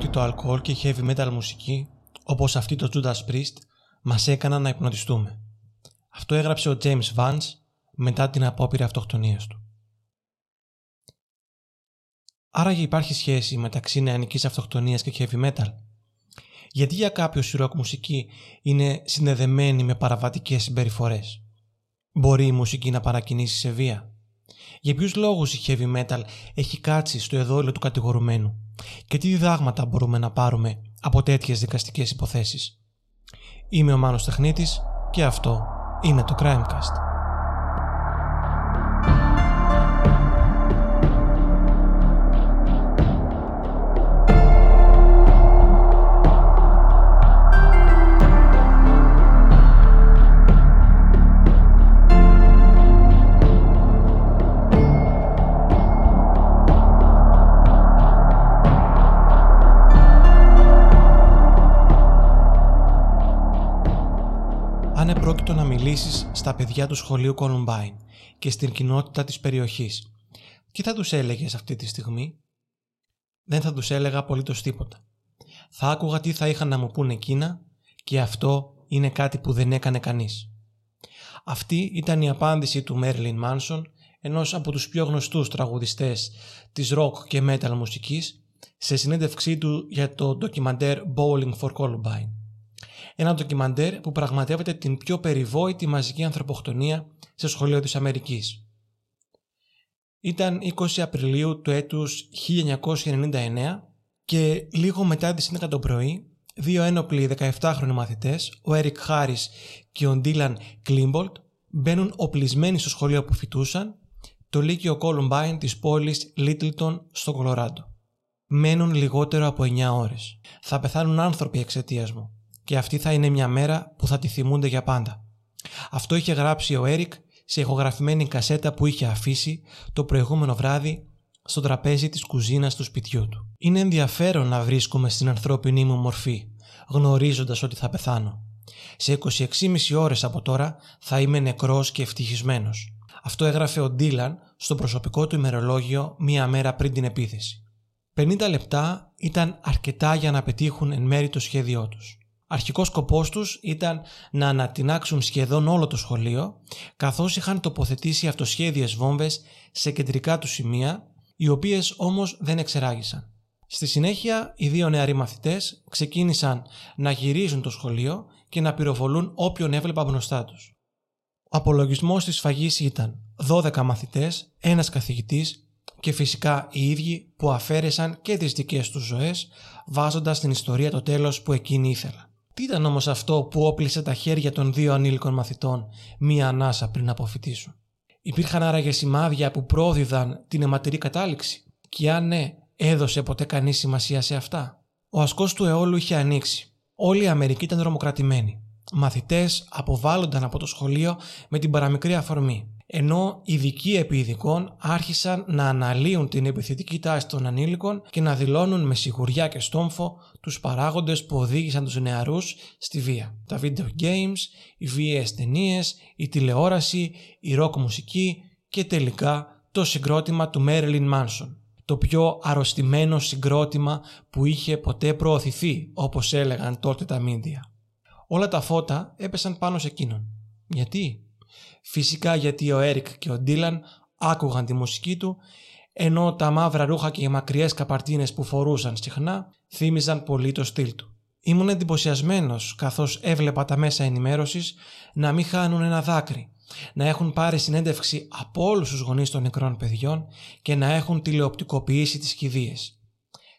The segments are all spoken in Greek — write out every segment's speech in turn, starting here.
Πιστεύω ότι το αλκοόλ και η heavy metal μουσική, όπως αυτή το Judas Priest, μας έκαναν να υπνοτιστούμε. Αυτό έγραψε ο James Vance μετά την απόπειρα αυτοκτονίας του. Άραγε υπάρχει σχέση μεταξύ νεανικής αυτοκτονίας και heavy metal. Γιατί για κάποιος η rock μουσική είναι συνδεδεμένη με παραβατικές συμπεριφορές. Μπορεί η μουσική να παρακινήσει σε βία. Για ποιους λόγους η heavy metal έχει κάτσει στο εδόλιο του κατηγορουμένου; Και τι διδάγματα μπορούμε να πάρουμε από τέτοιες δικαστικές υποθέσεις; Είμαι ο Μάνος Τεχνίτης και αυτό είναι το Crimecast. Στα παιδιά του σχολείου Columbine και στην κοινότητα της περιοχής. Τι θα τους έλεγες αυτή τη στιγμή; Δεν θα τους έλεγα απολύτως τίποτα. Θα άκουγα τι θα είχαν να μου πούνε εκείνα και αυτό είναι κάτι που δεν έκανε κανείς. Αυτή ήταν η απάντηση του Μέρλιν Μάνσον, ενός από τους πιο γνωστούς τραγουδιστές της rock και metal μουσικής, σε συνέντευξή του για το ντοκιμαντέρ Bowling for Columbine ένα ντοκιμαντέρ που πραγματεύεται την πιο περιβόητη μαζική ανθρωποκτονία σε σχολείο της Αμερικής. Ήταν 20 Απριλίου του έτους 1999 και λίγο μετά τις 11 το πρωί, δύο ένοπλοι 17χρονοι μαθητές, ο Έρικ Χάρις και ο Ντίλαν Κλίμπολντ, μπαίνουν οπλισμένοι στο σχολείο που φοιτούσαν, το Λύκειο Κόλουμπάιν της πόλης Λίτλτον στο Κολοράντο. Μένουν λιγότερο από 9 ώρες. Θα πεθάνουν άνθρωποι εξαιτίας μου και αυτή θα είναι μια μέρα που θα τη θυμούνται για πάντα. Αυτό είχε γράψει ο Έρικ σε ηχογραφημένη κασέτα που είχε αφήσει το προηγούμενο βράδυ στο τραπέζι της κουζίνας του σπιτιού του. Είναι ενδιαφέρον να βρίσκομαι στην ανθρώπινη μου μορφή, γνωρίζοντας ότι θα πεθάνω. Σε 26,5 ώρες από τώρα θα είμαι νεκρός και ευτυχισμένος. Αυτό έγραφε ο Ντίλαν στο προσωπικό του ημερολόγιο μία μέρα πριν την επίθεση. 50 λεπτά ήταν αρκετά για να πετύχουν εν μέρη το σχέδιό τους. Αρχικός σκοπός τους ήταν να ανατινάξουν σχεδόν όλο το σχολείο, καθώς είχαν τοποθετήσει αυτοσχέδιες βόμβες σε κεντρικά τους σημεία, οι οποίες όμως δεν εξεράγησαν. Στη συνέχεια, οι δύο νεαροί μαθητές ξεκίνησαν να γυρίζουν το σχολείο και να πυροβολούν όποιον έβλεπαν μπροστά τους. Ο απολογισμός της σφαγής ήταν 12 μαθητές, ένας καθηγητής και φυσικά οι ίδιοι που αφαίρεσαν και τις δικές τους ζωές βάζοντας στην ιστορία το τέλος που εκείνοι ήθελαν. Τι ήταν όμως αυτό που όπλησε τα χέρια των δύο ανήλικων μαθητών μία ανάσα πριν αποφυτίσουν; Υπήρχαν άραγε σημάδια που πρόδιδαν την αιματηρή κατάληξη; Και αν ναι, έδωσε ποτέ κανείς σημασία σε αυτά; Ο ασκός του αιώλου είχε ανοίξει. Όλοι οι Αμερικοί ήταν δρομοκρατημένοι. Μαθητές αποβάλλονταν από το σχολείο με την παραμικρή αφορμή ενώ ειδικοί επί ειδικών άρχισαν να αναλύουν την επιθετική τάση των ανήλικων και να δηλώνουν με σιγουριά και στόμφο τους παράγοντες που οδήγησαν τους νεαρούς στη βία. Τα video games, οι βίαιες ταινίες, η τηλεόραση, η rock μουσική και τελικά το συγκρότημα του Marilyn Manson. Το πιο αρρωστημένο συγκρότημα που είχε ποτέ προωθηθεί, όπως έλεγαν τότε τα μίντια. Όλα τα φώτα έπεσαν πάνω σε εκείνον. Γιατί; Φυσικά γιατί ο Έρικ και ο Ντίλαν άκουγαν τη μουσική του, ενώ τα μαύρα ρούχα και οι μακριές καπαρτίνες που φορούσαν συχνά θύμιζαν πολύ το στυλ του. Ήμουν εντυπωσιασμένος καθώς έβλεπα τα μέσα ενημέρωσης να μην χάνουν ένα δάκρυ, να έχουν πάρει συνέντευξη από όλους τους γονείς των νεκρών παιδιών και να έχουν τηλεοπτικοποιήσει τις κηδείες.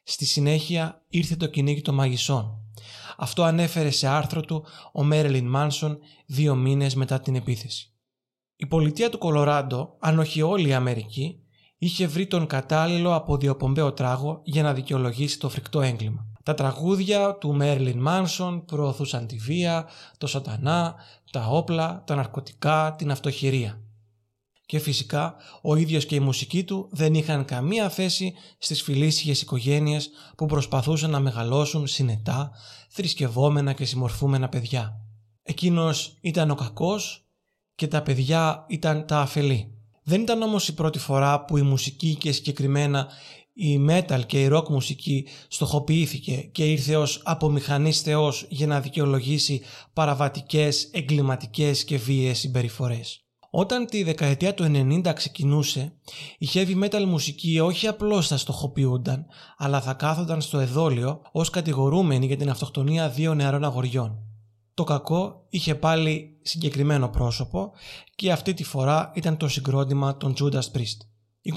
Στη συνέχεια ήρθε το κυνήγι των μαγισσών. Αυτό ανέφερε σε άρθρο του ο Μέρελιν Μάνσον δύο μήνες μετά την επίθεση. Η πολιτεία του Κολοράντο, αν όχι όλη η Αμερική, είχε βρει τον κατάλληλο αποδιοπομπαίο τράγο για να δικαιολογήσει το φρικτό έγκλημα. Τα τραγούδια του Μέρλιν Μάνσον προωθούσαν τη βία, το σατανά, τα όπλα, τα ναρκωτικά, την αυτοχειρία. Και φυσικά ο ίδιος και η μουσική του δεν είχαν καμία θέση στις φιλήσυχες οικογένειες που προσπαθούσαν να μεγαλώσουν συνετά, θρησκευόμενα και συμμορφούμενα παιδιά. Εκείνος ήταν ο κακός και τα παιδιά ήταν τα αφελή. Δεν ήταν όμως η πρώτη φορά που η μουσική και συγκεκριμένα η metal και η rock μουσική στοχοποιήθηκε και ήρθε ως απομηχανής θεός για να δικαιολογήσει παραβατικές, εγκληματικές και βίαιες συμπεριφορές. Όταν τη δεκαετία του 90 ξεκινούσε, η heavy metal μουσική όχι απλώς θα στοχοποιούνταν, αλλά θα κάθονταν στο εδόλιο ως κατηγορούμενοι για την αυτοκτονία δύο νεαρών αγοριών. Το κακό είχε πάλι συγκεκριμένο πρόσωπο και αυτή τη φορά ήταν το συγκρότημα των Judas Priest.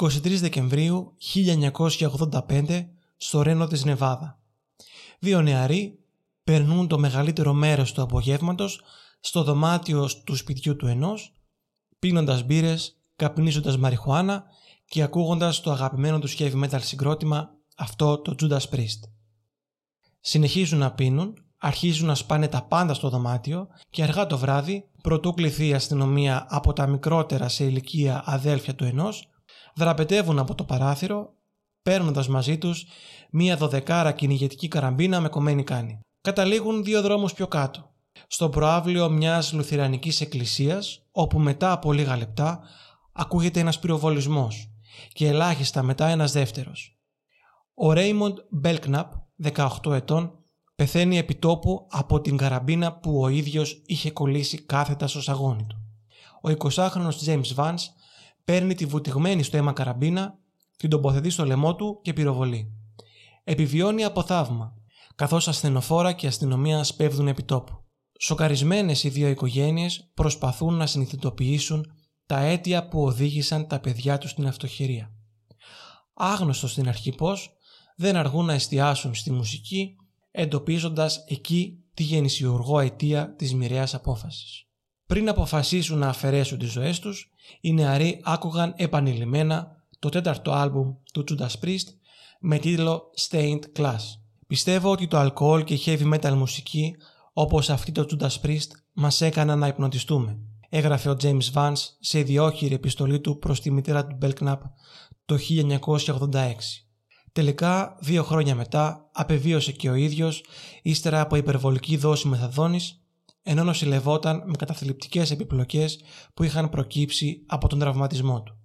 23 Δεκεμβρίου 1985 στο Ρένο της Νεβάδα. Δύο νεαροί περνούν το μεγαλύτερο μέρος του απογεύματος στο δωμάτιο του σπιτιού του ενός, πίνοντας μπύρες, καπνίζοντας μαριχουάνα και ακούγοντας το αγαπημένο τους heavy metal συγκρότημα αυτό το Judas Priest. Συνεχίζουν να πίνουν, αρχίζουν να σπάνε τα πάντα στο δωμάτιο και αργά το βράδυ, πρωτού κληθεί η αστυνομία από τα μικρότερα σε ηλικία αδέλφια του ενός, δραπετεύουν από το παράθυρο, παίρνοντας μαζί τους μία δωδεκάρα κυνηγετική καραμπίνα με κομμένη κάνη. Καταλήγουν δύο δρόμους πιο κάτω. Στο προάβλιο μιας λουθυρανικής εκκλησίας, όπου μετά από λίγα λεπτά ακούγεται ένας πυροβολισμός και ελάχιστα μετά ένας δεύτερος. Ο Ρέιμοντ Μπέλκναπ, 18 ετών, πεθαίνει επιτόπου από την καραμπίνα που ο ίδιος είχε κολλήσει κάθετα στο σαγόνι του. Ο 20χρονος James Vance παίρνει τη βουτυγμένη στο αίμα καραμπίνα, την τοποθετεί στο λαιμό του και πυροβολεί. Επιβιώνει από θαύμα, καθώς ασθενοφόρα και αστυνομία σπέβδουν επί τόπου. Σοκαρισμένες οι δύο οικογένειες προσπαθούν να συνειδητοποιήσουν τα αίτια που οδήγησαν τα παιδιά τους στην αυτοχειρία. Άγνωστος στην αρχή πώ, δεν αργούν να εστιάσουν στη μουσική, εντοπίζοντας εκεί τη γεννησιουργό αιτία της μοιραίας απόφασης. Πριν αποφασίσουν να αφαιρέσουν τις ζωές τους, οι νεαροί άκουγαν επανειλημμένα το τέταρτο άλμπουμ του Judas Priest με τίτλο Stained Class. Πιστεύω ότι το αλκοόλ και η heavy metal μουσική όπως αυτή το Judas Priest μας έκαναν να υπνοτιστούμε, έγραφε ο James Vance σε ιδιόχειρη επιστολή του προς τη μητέρα του Belknap το 1986. Τελικά, δύο χρόνια μετά, απεβίωσε και ο ίδιος, ύστερα από υπερβολική δόση μεθαδόνης ενώ νοσηλευόταν με καταθλιπτικές επιπλοκές που είχαν προκύψει από τον τραυματισμό του.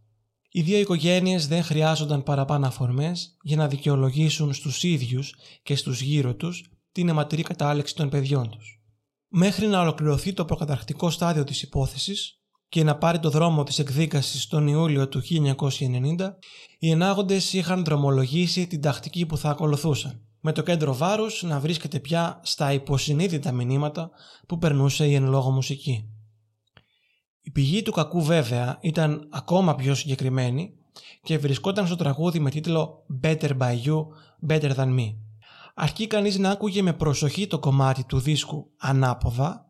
Οι δύο οικογένειες δεν χρειάζονταν παραπάνω αφορμές για να δικαιολογήσουν στους ίδιους και στους γύρω τους την αιματηρή κατάληξη των παιδιών τους. Μέχρι να ολοκληρωθεί το προκαταρκτικό στάδιο της υπόθεσης και να πάρει το δρόμο της εκδίκασης τον Ιούλιο του 1990, οι ενάγοντες είχαν δρομολογήσει την τακτική που θα ακολουθούσαν με το κέντρο βάρους να βρίσκεται πια στα υποσυνείδητα μηνύματα που περνούσε η εν λόγω μουσική. Η πηγή του κακού βέβαια ήταν ακόμα πιο συγκεκριμένη και βρισκόταν στο τραγούδι με τίτλο Better by You, Better than Me. Αρκεί κανείς να άκουγε με προσοχή το κομμάτι του δίσκου ανάποδα,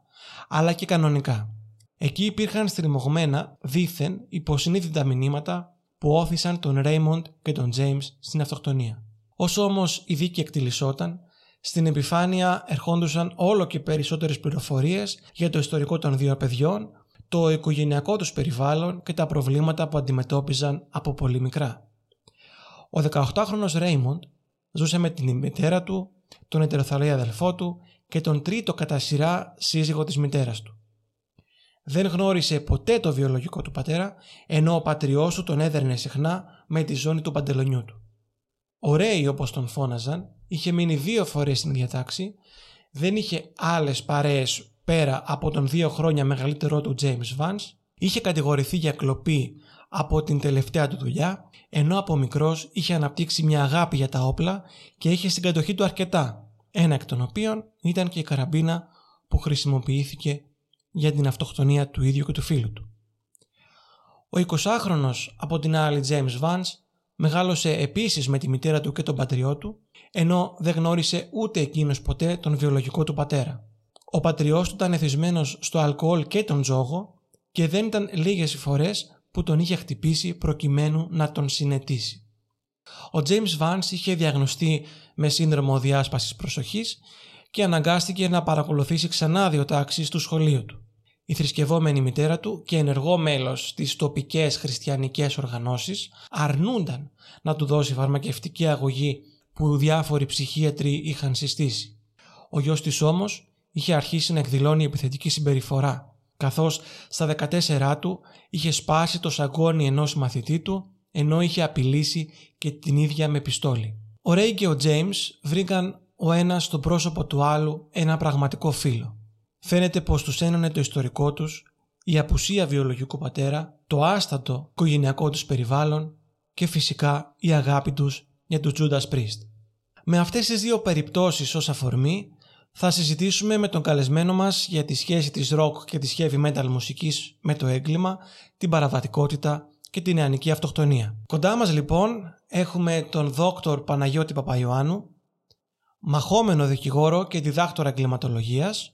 αλλά και κανονικά. Εκεί υπήρχαν στριμωγμένα δήθεν υποσυνείδητα μηνύματα που όθησαν τον Raymond και τον James στην αυτοκτονία. Όσο όμως η δίκη εκτιλισόταν, στην επιφάνεια ερχόντουσαν όλο και περισσότερες πληροφορίες για το ιστορικό των δύο παιδιών, το οικογενειακό τους περιβάλλον και τα προβλήματα που αντιμετώπιζαν από πολύ μικρά. Ο 18χρονος Ρέιμοντ ζούσε με την μητέρα του, τον ετεροθαλή αδελφό του και τον τρίτο κατά σειρά σύζυγο της μητέρας του. Δεν γνώρισε ποτέ το βιολογικό του πατέρα, ενώ ο πατριός του τον έδερνε συχνά με τη ζώνη του παντελονιού του. Ο Ρέι όπως τον φώναζαν είχε μείνει δύο φορές στην διατάξη, δεν είχε άλλες παρέες πέρα από τον δύο χρόνια μεγαλύτερό του James Vance, είχε κατηγορηθεί για κλοπή από την τελευταία του δουλειά, ενώ από μικρός είχε αναπτύξει μια αγάπη για τα όπλα και είχε στην κατοχή του αρκετά, ένα εκ των οποίων ήταν και η καραμπίνα που χρησιμοποιήθηκε για την αυτοκτονία του ίδιου και του φίλου του. Ο 20χρονος από την άλλη James Vance Μεγάλωσε επίσης με τη μητέρα του και τον πατριό του, ενώ δεν γνώρισε ούτε εκείνος ποτέ τον βιολογικό του πατέρα. Ο πατριός του ήταν εθισμένος στο αλκοόλ και τον τζόγο και δεν ήταν λίγες οι φορές που τον είχε χτυπήσει προκειμένου να τον συνετίσει. Ο James Vance είχε διαγνωστεί με σύνδρομο διάσπασης προσοχής και αναγκάστηκε να παρακολουθήσει ξανά δύο τάξεις στο σχολείο του η θρησκευόμενη μητέρα του και ενεργό μέλος στις τοπικές χριστιανικές οργανώσεις αρνούνταν να του δώσει φαρμακευτική αγωγή που διάφοροι ψυχίατροι είχαν συστήσει. Ο γιος της όμως είχε αρχίσει να εκδηλώνει επιθετική συμπεριφορά, καθώς στα 14 του είχε σπάσει το σαγκόνι ενός μαθητή του ενώ είχε απειλήσει και την ίδια με πιστόλι. Ο Ρέι και ο James βρήκαν ο ένας στο πρόσωπο του άλλου ένα πραγματικό φίλο. Φαίνεται πως τους ένωνε το ιστορικό τους, η απουσία βιολογικού πατέρα, το άστατο οικογενειακό τους περιβάλλον και φυσικά η αγάπη τους για τον Judas Priest. Με αυτές τις δύο περιπτώσεις ως αφορμή θα συζητήσουμε με τον καλεσμένο μας για τη σχέση της rock και της heavy metal μουσικής με το έγκλημα, την παραβατικότητα και την νεανική αυτοκτονία. Κοντά μας λοιπόν έχουμε τον δόκτωρ Παναγιώτη Παπαϊωάννου, μαχόμενο δικηγόρο και διδάκτορα εγκληματολογίας,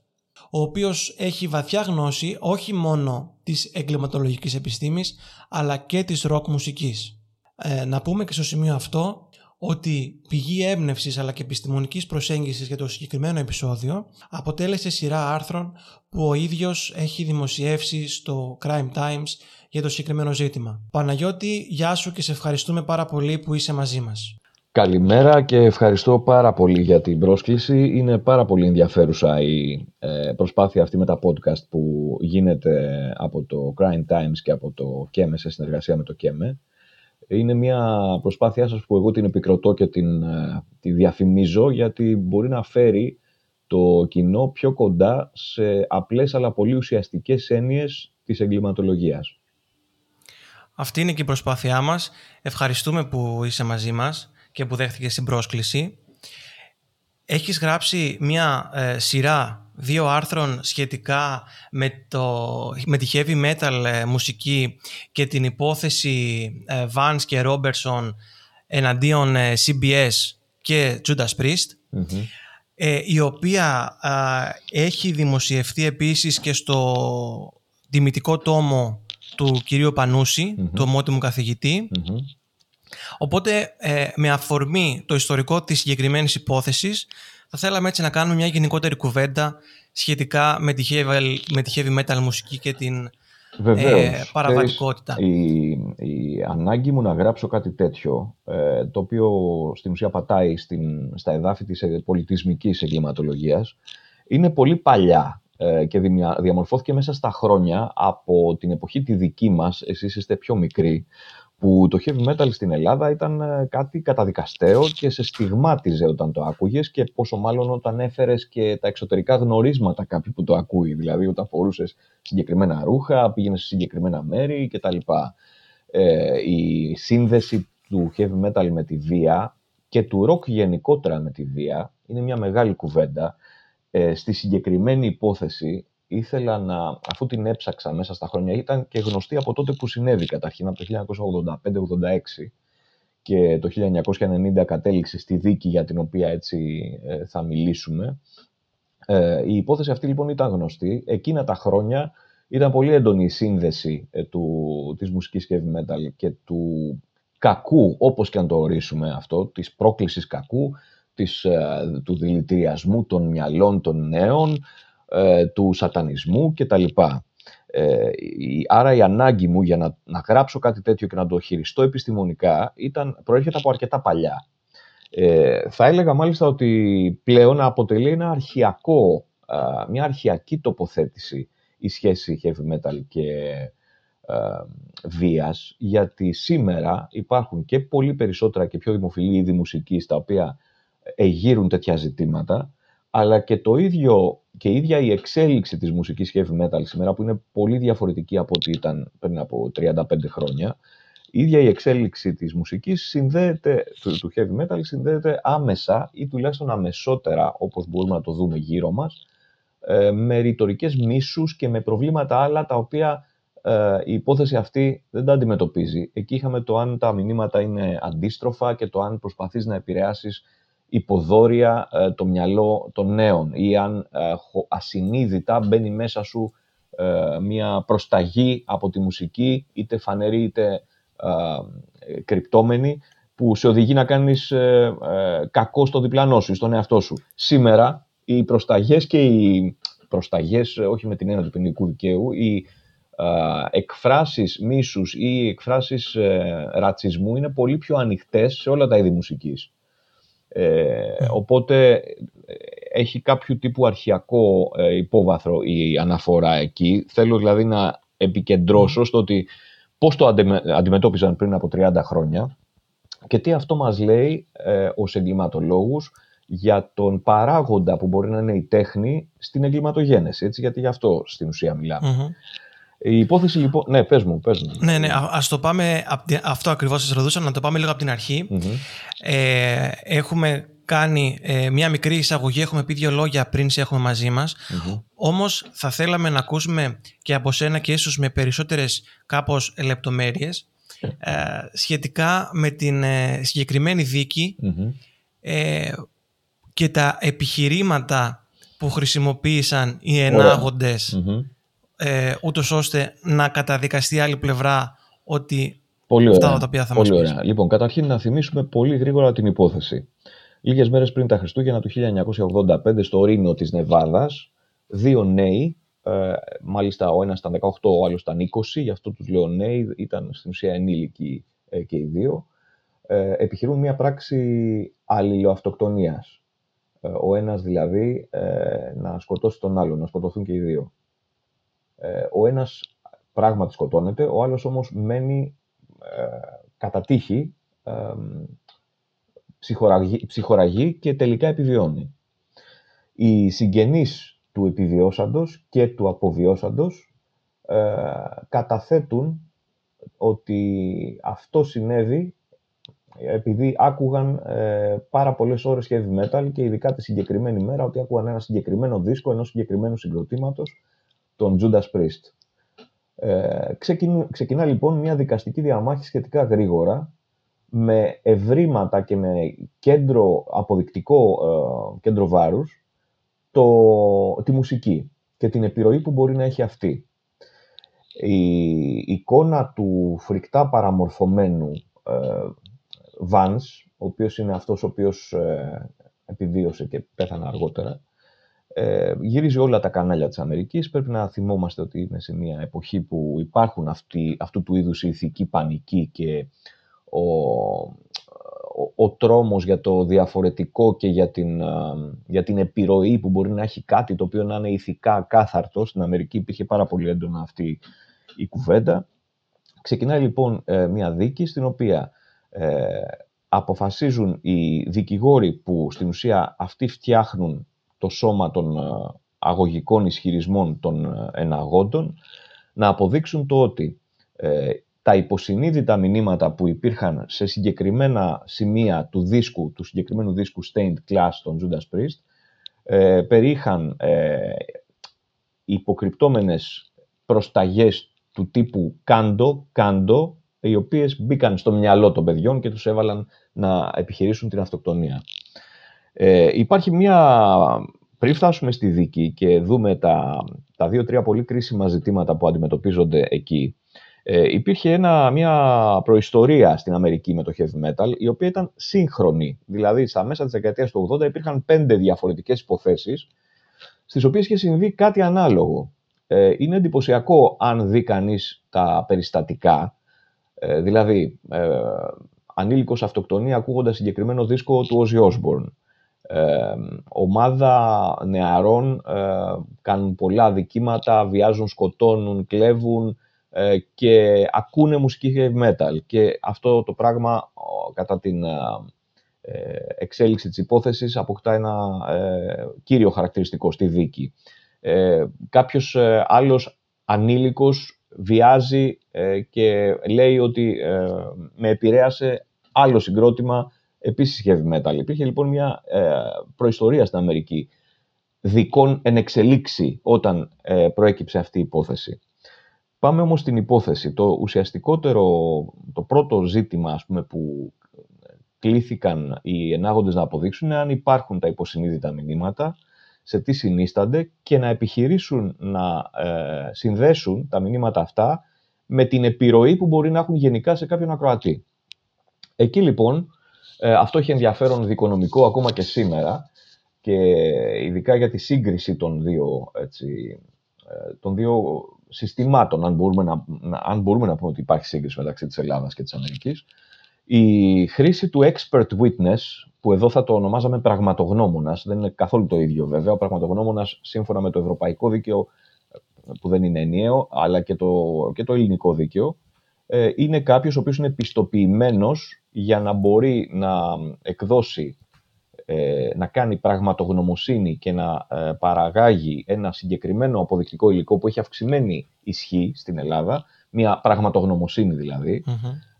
ο οποίος έχει βαθιά γνώση όχι μόνο της εγκληματολογικής επιστήμης, αλλά και της ροκ μουσικής. Ε, να πούμε και στο σημείο αυτό ότι πηγή έμπνευσης αλλά και επιστημονικής προσέγγισης για το συγκεκριμένο επεισόδιο αποτέλεσε σειρά άρθρων που ο ίδιος έχει δημοσιεύσει στο Crime Times για το συγκεκριμένο ζήτημα. Παναγιώτη, γεια σου και σε ευχαριστούμε πάρα πολύ που είσαι μαζί μας. Καλημέρα και ευχαριστώ πάρα πολύ για την πρόσκληση. Είναι πάρα πολύ ενδιαφέρουσα η ε, προσπάθεια αυτή με τα podcast που γίνεται από το Crime Times και από το ΚΕΜΕ σε συνεργασία με το ΚΕΜΕ. Είναι μια προσπάθειά σας που εγώ την επικροτώ και την, ε, τη διαφημίζω γιατί μπορεί να φέρει το κοινό πιο κοντά σε απλές αλλά πολύ ουσιαστικές έννοιες της εγκληματολογίας. Αυτή είναι και η προσπάθειά μας. Ευχαριστούμε που είσαι μαζί μας και που δέχτηκες την πρόσκληση. Έχεις γράψει μια ε, σειρά δύο άρθρων σχετικά με, το, με τη heavy metal ε, μουσική και την υπόθεση ε, Vance και Robertson εναντίον CBS και Judas Priest η οποία έχει δημοσιευτεί επίσης και στο τιμητικό τόμο του κυρίου Πανούση, του ομότιμου Οπότε, ε, με αφορμή το ιστορικό της συγκεκριμένης υπόθεσης, θα θέλαμε έτσι να κάνουμε μια γενικότερη κουβέντα σχετικά με τη heavy, με τη heavy metal μουσική και την ε, παραβατικότητα. Η, η ανάγκη μου να γράψω κάτι τέτοιο, ε, το οποίο στην ουσία πατάει στην, στα εδάφη της πολιτισμικής εγκληματολογίας, είναι πολύ παλιά ε, και διαμορφώθηκε μέσα στα χρόνια από την εποχή τη δική μας, εσείς είστε πιο μικροί, που το heavy metal στην Ελλάδα ήταν ε, κάτι καταδικαστέο και σε στιγμάτιζε όταν το άκουγες και πόσο μάλλον όταν έφερες και τα εξωτερικά γνωρίσματα κάποιου που το ακούει, δηλαδή όταν φορούσες συγκεκριμένα ρούχα, πήγαινες σε συγκεκριμένα μέρη κτλ. Ε, η σύνδεση του heavy metal με τη βία και του rock γενικότερα με τη βία είναι μια μεγάλη κουβέντα. Ε, στη συγκεκριμένη υπόθεση ήθελα να, αφού την έψαξα μέσα στα χρόνια, ήταν και γνωστή από τότε που συνέβη καταρχήν, από το 1985-86 και το 1990 κατέληξε στη δίκη για την οποία έτσι ε, θα μιλήσουμε. Ε, η υπόθεση αυτή λοιπόν ήταν γνωστή. Εκείνα τα χρόνια ήταν πολύ έντονη η σύνδεση ε, του, της μουσικής heavy metal και του κακού, όπως και αν το ορίσουμε αυτό, της πρόκλησης κακού, της, του δηλητηριασμού των μυαλών των νέων, ε, του σατανισμού κτλ. Ε, άρα η ανάγκη μου για να, να γράψω κάτι τέτοιο και να το χειριστώ επιστημονικά ήταν, προέρχεται από αρκετά παλιά. Ε, θα έλεγα μάλιστα ότι πλέον αποτελεί ένα αρχιακό, μια αρχιακή τοποθέτηση η σχέση heavy metal και ε, βίας, γιατί σήμερα υπάρχουν και πολύ περισσότερα και πιο δημοφιλή είδη μουσικής τα οποία εγείρουν τέτοια ζητήματα αλλά και το ίδιο και η ίδια η εξέλιξη της μουσικής heavy metal σήμερα που είναι πολύ διαφορετική από ό,τι ήταν πριν από 35 χρόνια η ίδια η εξέλιξη της μουσικής συνδέεται, του, του heavy metal συνδέεται άμεσα ή τουλάχιστον αμεσότερα όπως μπορούμε να το δούμε γύρω μας ε, με ρητορικές μίσους και με προβλήματα άλλα τα οποία ε, η υπόθεση αυτή δεν τα αντιμετωπίζει. Εκεί είχαμε το αν τα μηνύματα είναι αντίστροφα και το αν προσπαθείς να επηρεάσεις υποδόρια ε, το μυαλό των νέων ή αν ε, ασυνείδητα μπαίνει μέσα σου ε, μια προσταγή από τη μουσική, είτε φανερή είτε κρυπτόμενη, που σε οδηγεί να κάνεις κακό στο διπλανό σου, στον εαυτό σου. Σήμερα οι προσταγές και οι προσταγές, όχι με την έννοια του ποινικού δικαίου, οι εκφράσεις μίσους ή οι εκφράσεις ρατσισμού είναι πολύ πιο ανοιχτές σε όλα τα είδη μουσικής. Ε, οπότε ε, έχει κάποιο τύπου αρχιακό ε, υπόβαθρο η αναφορά εκεί. Θέλω δηλαδή να επικεντρώσω στο ότι πώς το αντιμετώπιζαν πριν από 30 χρόνια και τι αυτό μας λέει ε, ως εγκληματολόγους για τον παράγοντα που μπορεί να είναι η τέχνη στην εγκληματογένεση, έτσι, γιατί γι' αυτό στην ουσία Η υπόθεση λοιπόν. Ναι, πες μου, πες μου. Ναι, ναι, α το πάμε. Αυτό ακριβώς σας ρωτούσα, να το πάμε λίγο από την αρχη Ε, έχουμε κάνει ε, μια μικρή εισαγωγή, έχουμε πει δύο λόγια πριν σε έχουμε μαζί μας. mm Όμως θα θέλαμε να ακούσουμε και από σένα και ίσως με περισσότερες κάπως λεπτομέρειες ε, σχετικά με την ε, συγκεκριμένη ε, και τα επιχειρήματα που χρησιμοποίησαν οι ενάγοντες ε, ούτως ώστε να καταδικαστεί άλλη πλευρά ότι Πολύ αυτά τα οποία θα πολύ μας ωραία. Λοιπόν, καταρχήν να θυμίσουμε πολύ γρήγορα την υπόθεση. Λίγες μέρες πριν τα Χριστούγεννα του 1985 στο Ρήνο της Νεβάδας, δύο νέοι, ε, μάλιστα ο ένας ήταν 18, ο άλλος ήταν 20, γι' αυτό τους λέω νέοι, ήταν στην ουσία ενήλικοι ε, και οι δύο, ε, επιχειρούν μια πράξη αλληλοαυτοκτονίας. Ε, ο ένας δηλαδή ε, να σκοτώσει τον άλλον, να σκοτωθούν και οι δύο. Ε, ο ένας πράγματι σκοτώνεται, ο άλλος όμως μένει κατά τύχη, ψυχοραγεί, ψυχοραγεί και τελικά επιβιώνει. Οι συγγενείς του επιβιώσαντος και του αποβιώσαντος καταθέτουν ότι αυτό συνέβη επειδή άκουγαν ε, πάρα πολλές ώρες heavy metal και ειδικά τη συγκεκριμένη μέρα ότι άκουγαν ένα συγκεκριμένο δίσκο ενός συγκεκριμένου συγκροτήματος, τον Judas Priest. Ε, ξεκινά, λοιπόν μια δικαστική διαμάχη σχετικά γρήγορα με ευρήματα και με κέντρο αποδεικτικό ε, κέντρο βάρους το, τη μουσική και την επιρροή που μπορεί να έχει αυτή. Η εικόνα του φρικτά παραμορφωμένου ε, Vance, ο οποίος είναι αυτός ο οποίος ε, επιβίωσε και πέθανε αργότερα, ε, γυρίζει όλα τα κανάλια της Αμερικής. Πρέπει να θυμόμαστε ότι είναι σε μια εποχή που υπάρχουν αυτοί, αυτού του είδους η ηθική πανική και ο, ο, ο τρόμος για το διαφορετικό και για την, ε, για την επιρροή που μπορεί να έχει κάτι το οποίο να είναι ηθικά κάθαρτο. Στην Αμερική υπήρχε πάρα πολύ έντονα αυτή η κουβέντα. Ξεκινάει λοιπόν ε, μια δίκη στην οποία ε, αποφασίζουν οι δικηγόροι που στην ουσία αυτοί φτιάχνουν το σώμα των ε, αγωγικών ισχυρισμών των ε, εναγόντων να αποδείξουν το ότι ε, τα υποσυνείδητα μηνύματα που υπήρχαν σε συγκεκριμένα σημεία του δίσκου, του συγκεκριμένου δίσκου Stained Class των Judas Priest, ε, περίχαν ε, υποκρυπτόμενες προσταγές του τύπου κάντο, κάντο, οι οποίες μπήκαν στο μυαλό των παιδιών και τους έβαλαν να επιχειρήσουν την αυτοκτονία. Ε, υπάρχει μια... Πριν φτάσουμε στη δίκη και δούμε τα, τα δύο-τρία πολύ κρίσιμα ζητήματα που αντιμετωπίζονται εκεί, ε, υπήρχε ένα, μια προϊστορία στην Αμερική με το heavy metal, η οποία ήταν σύγχρονη. Δηλαδή, στα μέσα της δεκαετίας του 80 υπήρχαν πέντε διαφορετικές υποθέσεις, στις οποίες είχε συμβεί κάτι ανάλογο. Ε, είναι εντυπωσιακό αν δει κανείς τα περιστατικά, ε, δηλαδή, ε, ανήλικος αυτοκτονία ακούγοντας συγκεκριμένο δίσκο του Ozzy Osbourne. Ε, ομάδα νεαρών ε, κάνουν πολλά δικήματα, βιάζουν, σκοτώνουν, κλέβουν ε, και ακούνε μουσική heavy metal. Και αυτό το πράγμα κατά την εξέλιξη της υπόθεσης αποκτά ένα κύριο χαρακτηριστικό στη δίκη. Κάποιος άλλος ανήλικος βιάζει ε, και λέει ότι ε, με επηρέασε άλλο συγκρότημα επίσης heavy metal. Υπήρχε λοιπόν μια ε, προϊστορία στην Αμερική δικών εν εξελίξη όταν προέκυψε αυτή η υπόθεση. Πάμε όμως στην υπόθεση. Το ουσιαστικότερο, το πρώτο ζήτημα ας πούμε, που κλήθηκαν οι ενάγοντες να αποδείξουν είναι αν υπάρχουν τα υποσυνείδητα μηνύματα σε τι συνίστανται και να επιχειρήσουν να ε, συνδέσουν τα μηνύματα αυτά με την επιρροή που μπορεί να έχουν γενικά σε κάποιον ακροατή. Εκεί λοιπόν, ε, αυτό έχει ενδιαφέρον δικονομικό ακόμα και σήμερα και ειδικά για τη σύγκριση των δύο, έτσι, ε, των δύο συστημάτων, αν μπορούμε, να, αν μπορούμε να πούμε ότι υπάρχει σύγκριση μεταξύ της Ελλάδας και της Αμερικής, η χρήση του expert witness, που εδώ θα το ονομάζαμε πραγματογνώμονας, δεν είναι καθόλου το ίδιο βέβαια. Ο πραγματογνώμονας, σύμφωνα με το ευρωπαϊκό δίκαιο, που δεν είναι ενιαίο, αλλά και το, και το ελληνικό δίκαιο, ε, είναι κάποιος ο οποίος είναι πιστοποιημένος για να μπορεί να εκδώσει, ε, να κάνει πραγματογνωμοσύνη και να ε, παραγάγει ένα συγκεκριμένο αποδεικτικό υλικό που έχει αυξημένη ισχύ στην Ελλάδα, μια πραγματογνωμοσύνη δηλαδή,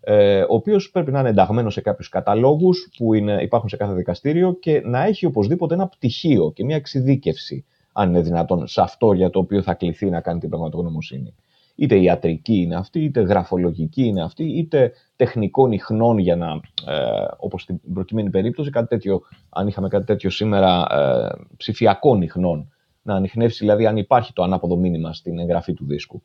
ε, ο οποίος πρέπει να είναι ενταγμένος σε κάποιους καταλόγους που είναι, υπάρχουν σε κάθε δικαστήριο και να έχει οπωσδήποτε ένα πτυχίο και μια εξειδίκευση, αν είναι δυνατόν, σε αυτό για το οποίο θα κληθεί να κάνει την πραγματογνωμοσύνη. Είτε ιατρική είναι αυτή, είτε γραφολογική είναι αυτή, είτε τεχνικών ιχνών για να, ε, όπως στην προκειμένη περίπτωση, κάτι τέτοιο, αν είχαμε κάτι τέτοιο σήμερα, ε, ψηφιακών ιχνών, να ανοιχνεύσει δηλαδή αν υπάρχει το ανάποδο μήνυμα στην εγγραφή του δίσκου.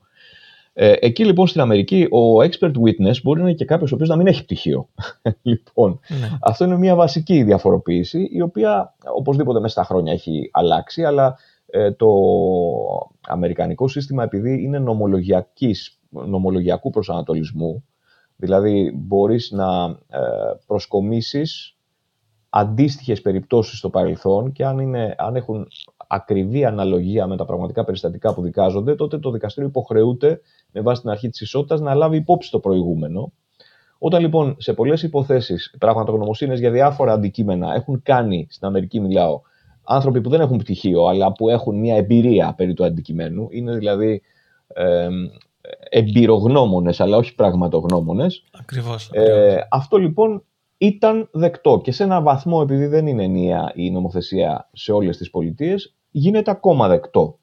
Ε, εκεί λοιπόν στην Αμερική ο expert witness μπορεί να είναι και κάποιος ο οποίος να μην έχει πτυχίο. λοιπόν, ναι. αυτό είναι μια βασική διαφοροποίηση η οποία οπωσδήποτε μέσα στα χρόνια έχει αλλάξει, αλλά ε, το αμερικανικό σύστημα επειδή είναι νομολογιακής, νομολογιακού προσανατολισμού, δηλαδή μπορείς να ε, προσκομίσεις αντίστοιχες περιπτώσεις στο παρελθόν και αν, είναι, αν έχουν ακριβή αναλογία με τα πραγματικά περιστατικά που δικάζονται, τότε το δικαστήριο υποχρεούται με βάση την αρχή της ισότητας να λάβει υπόψη το προηγούμενο. Όταν λοιπόν σε πολλές υποθέσεις πραγματογνωμοσύνε για διάφορα αντικείμενα έχουν κάνει, στην Αμερική μιλάω, άνθρωποι που δεν έχουν πτυχίο, αλλά που έχουν μια εμπειρία περί του αντικειμένου, είναι δηλαδή ε, εμπειρογνώμονες, αλλά όχι πραγματογνώμονες. Ακριβώς, Ε, αυτό λοιπόν ήταν δεκτό και σε ένα βαθμό, επειδή δεν είναι ενιαία η νομοθεσία σε όλες τις πολιτείες, γίνεται ακόμα δεκτό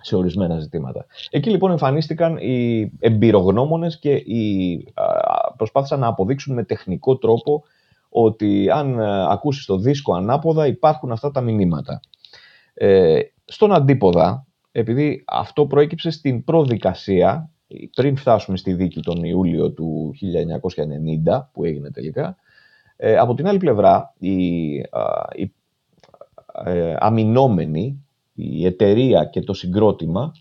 σε ορισμένα ζητήματα. Εκεί λοιπόν εμφανίστηκαν οι εμπειρογνώμονες και οι, προσπάθησαν να αποδείξουν με τεχνικό τρόπο ότι αν ακούσεις το δίσκο ανάποδα υπάρχουν αυτά τα μηνύματα. Ε, στον αντίποδα, επειδή αυτό προέκυψε στην προδικασία, πριν φτάσουμε στη δίκη τον Ιούλιο του 1990 που έγινε τελικά, ε, από την άλλη πλευρά οι, οι ε, αμυνόμενοι η εταιρεία και το συγκρότημα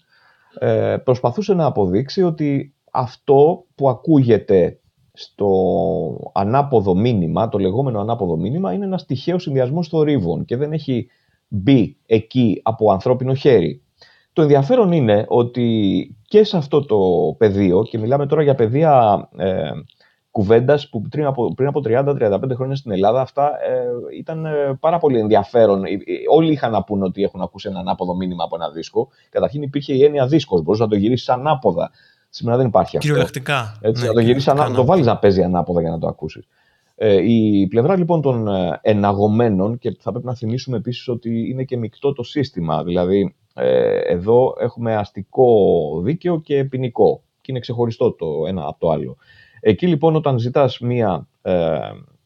ε, προσπαθούσε να αποδείξει ότι αυτό που ακούγεται στο ανάποδο μήνυμα, το λεγόμενο ανάποδο μήνυμα, είναι ένας τυχαίος συνδυασμός θορύβων και δεν έχει μπει εκεί από ανθρώπινο χέρι. Το ενδιαφέρον είναι ότι και σε αυτό το πεδίο, και μιλάμε τώρα για πεδία ε, κουβέντας που πριν από, πριν από 30-35 χρόνια στην Ελλάδα αυτά ε, ήταν ε, πάρα πολύ ενδιαφέρον. Ε, όλοι είχαν να πούνε ότι έχουν ακούσει ένα ανάποδο μήνυμα από ένα δίσκο. Καταρχήν υπήρχε η έννοια δίσκος. Μπορούσες να το γυρίσεις ανάποδα. Σήμερα δεν υπάρχει αυτό. Κυριολεκτικά. Έτσι, ναι, να το γυρίσει ανάποδα. Το βάλεις να παίζει ανάποδα για να το ακούσεις. Ε, η πλευρά λοιπόν των εναγωμένων, και θα πρέπει να θυμίσουμε επίσης ότι είναι και μεικτό το σύστημα. Δηλαδή, ε, εδώ έχουμε αστικό δίκαιο και ποινικό. Και είναι ξεχωριστό το ένα από το άλλο. Εκεί λοιπόν όταν ζητάς μία ε,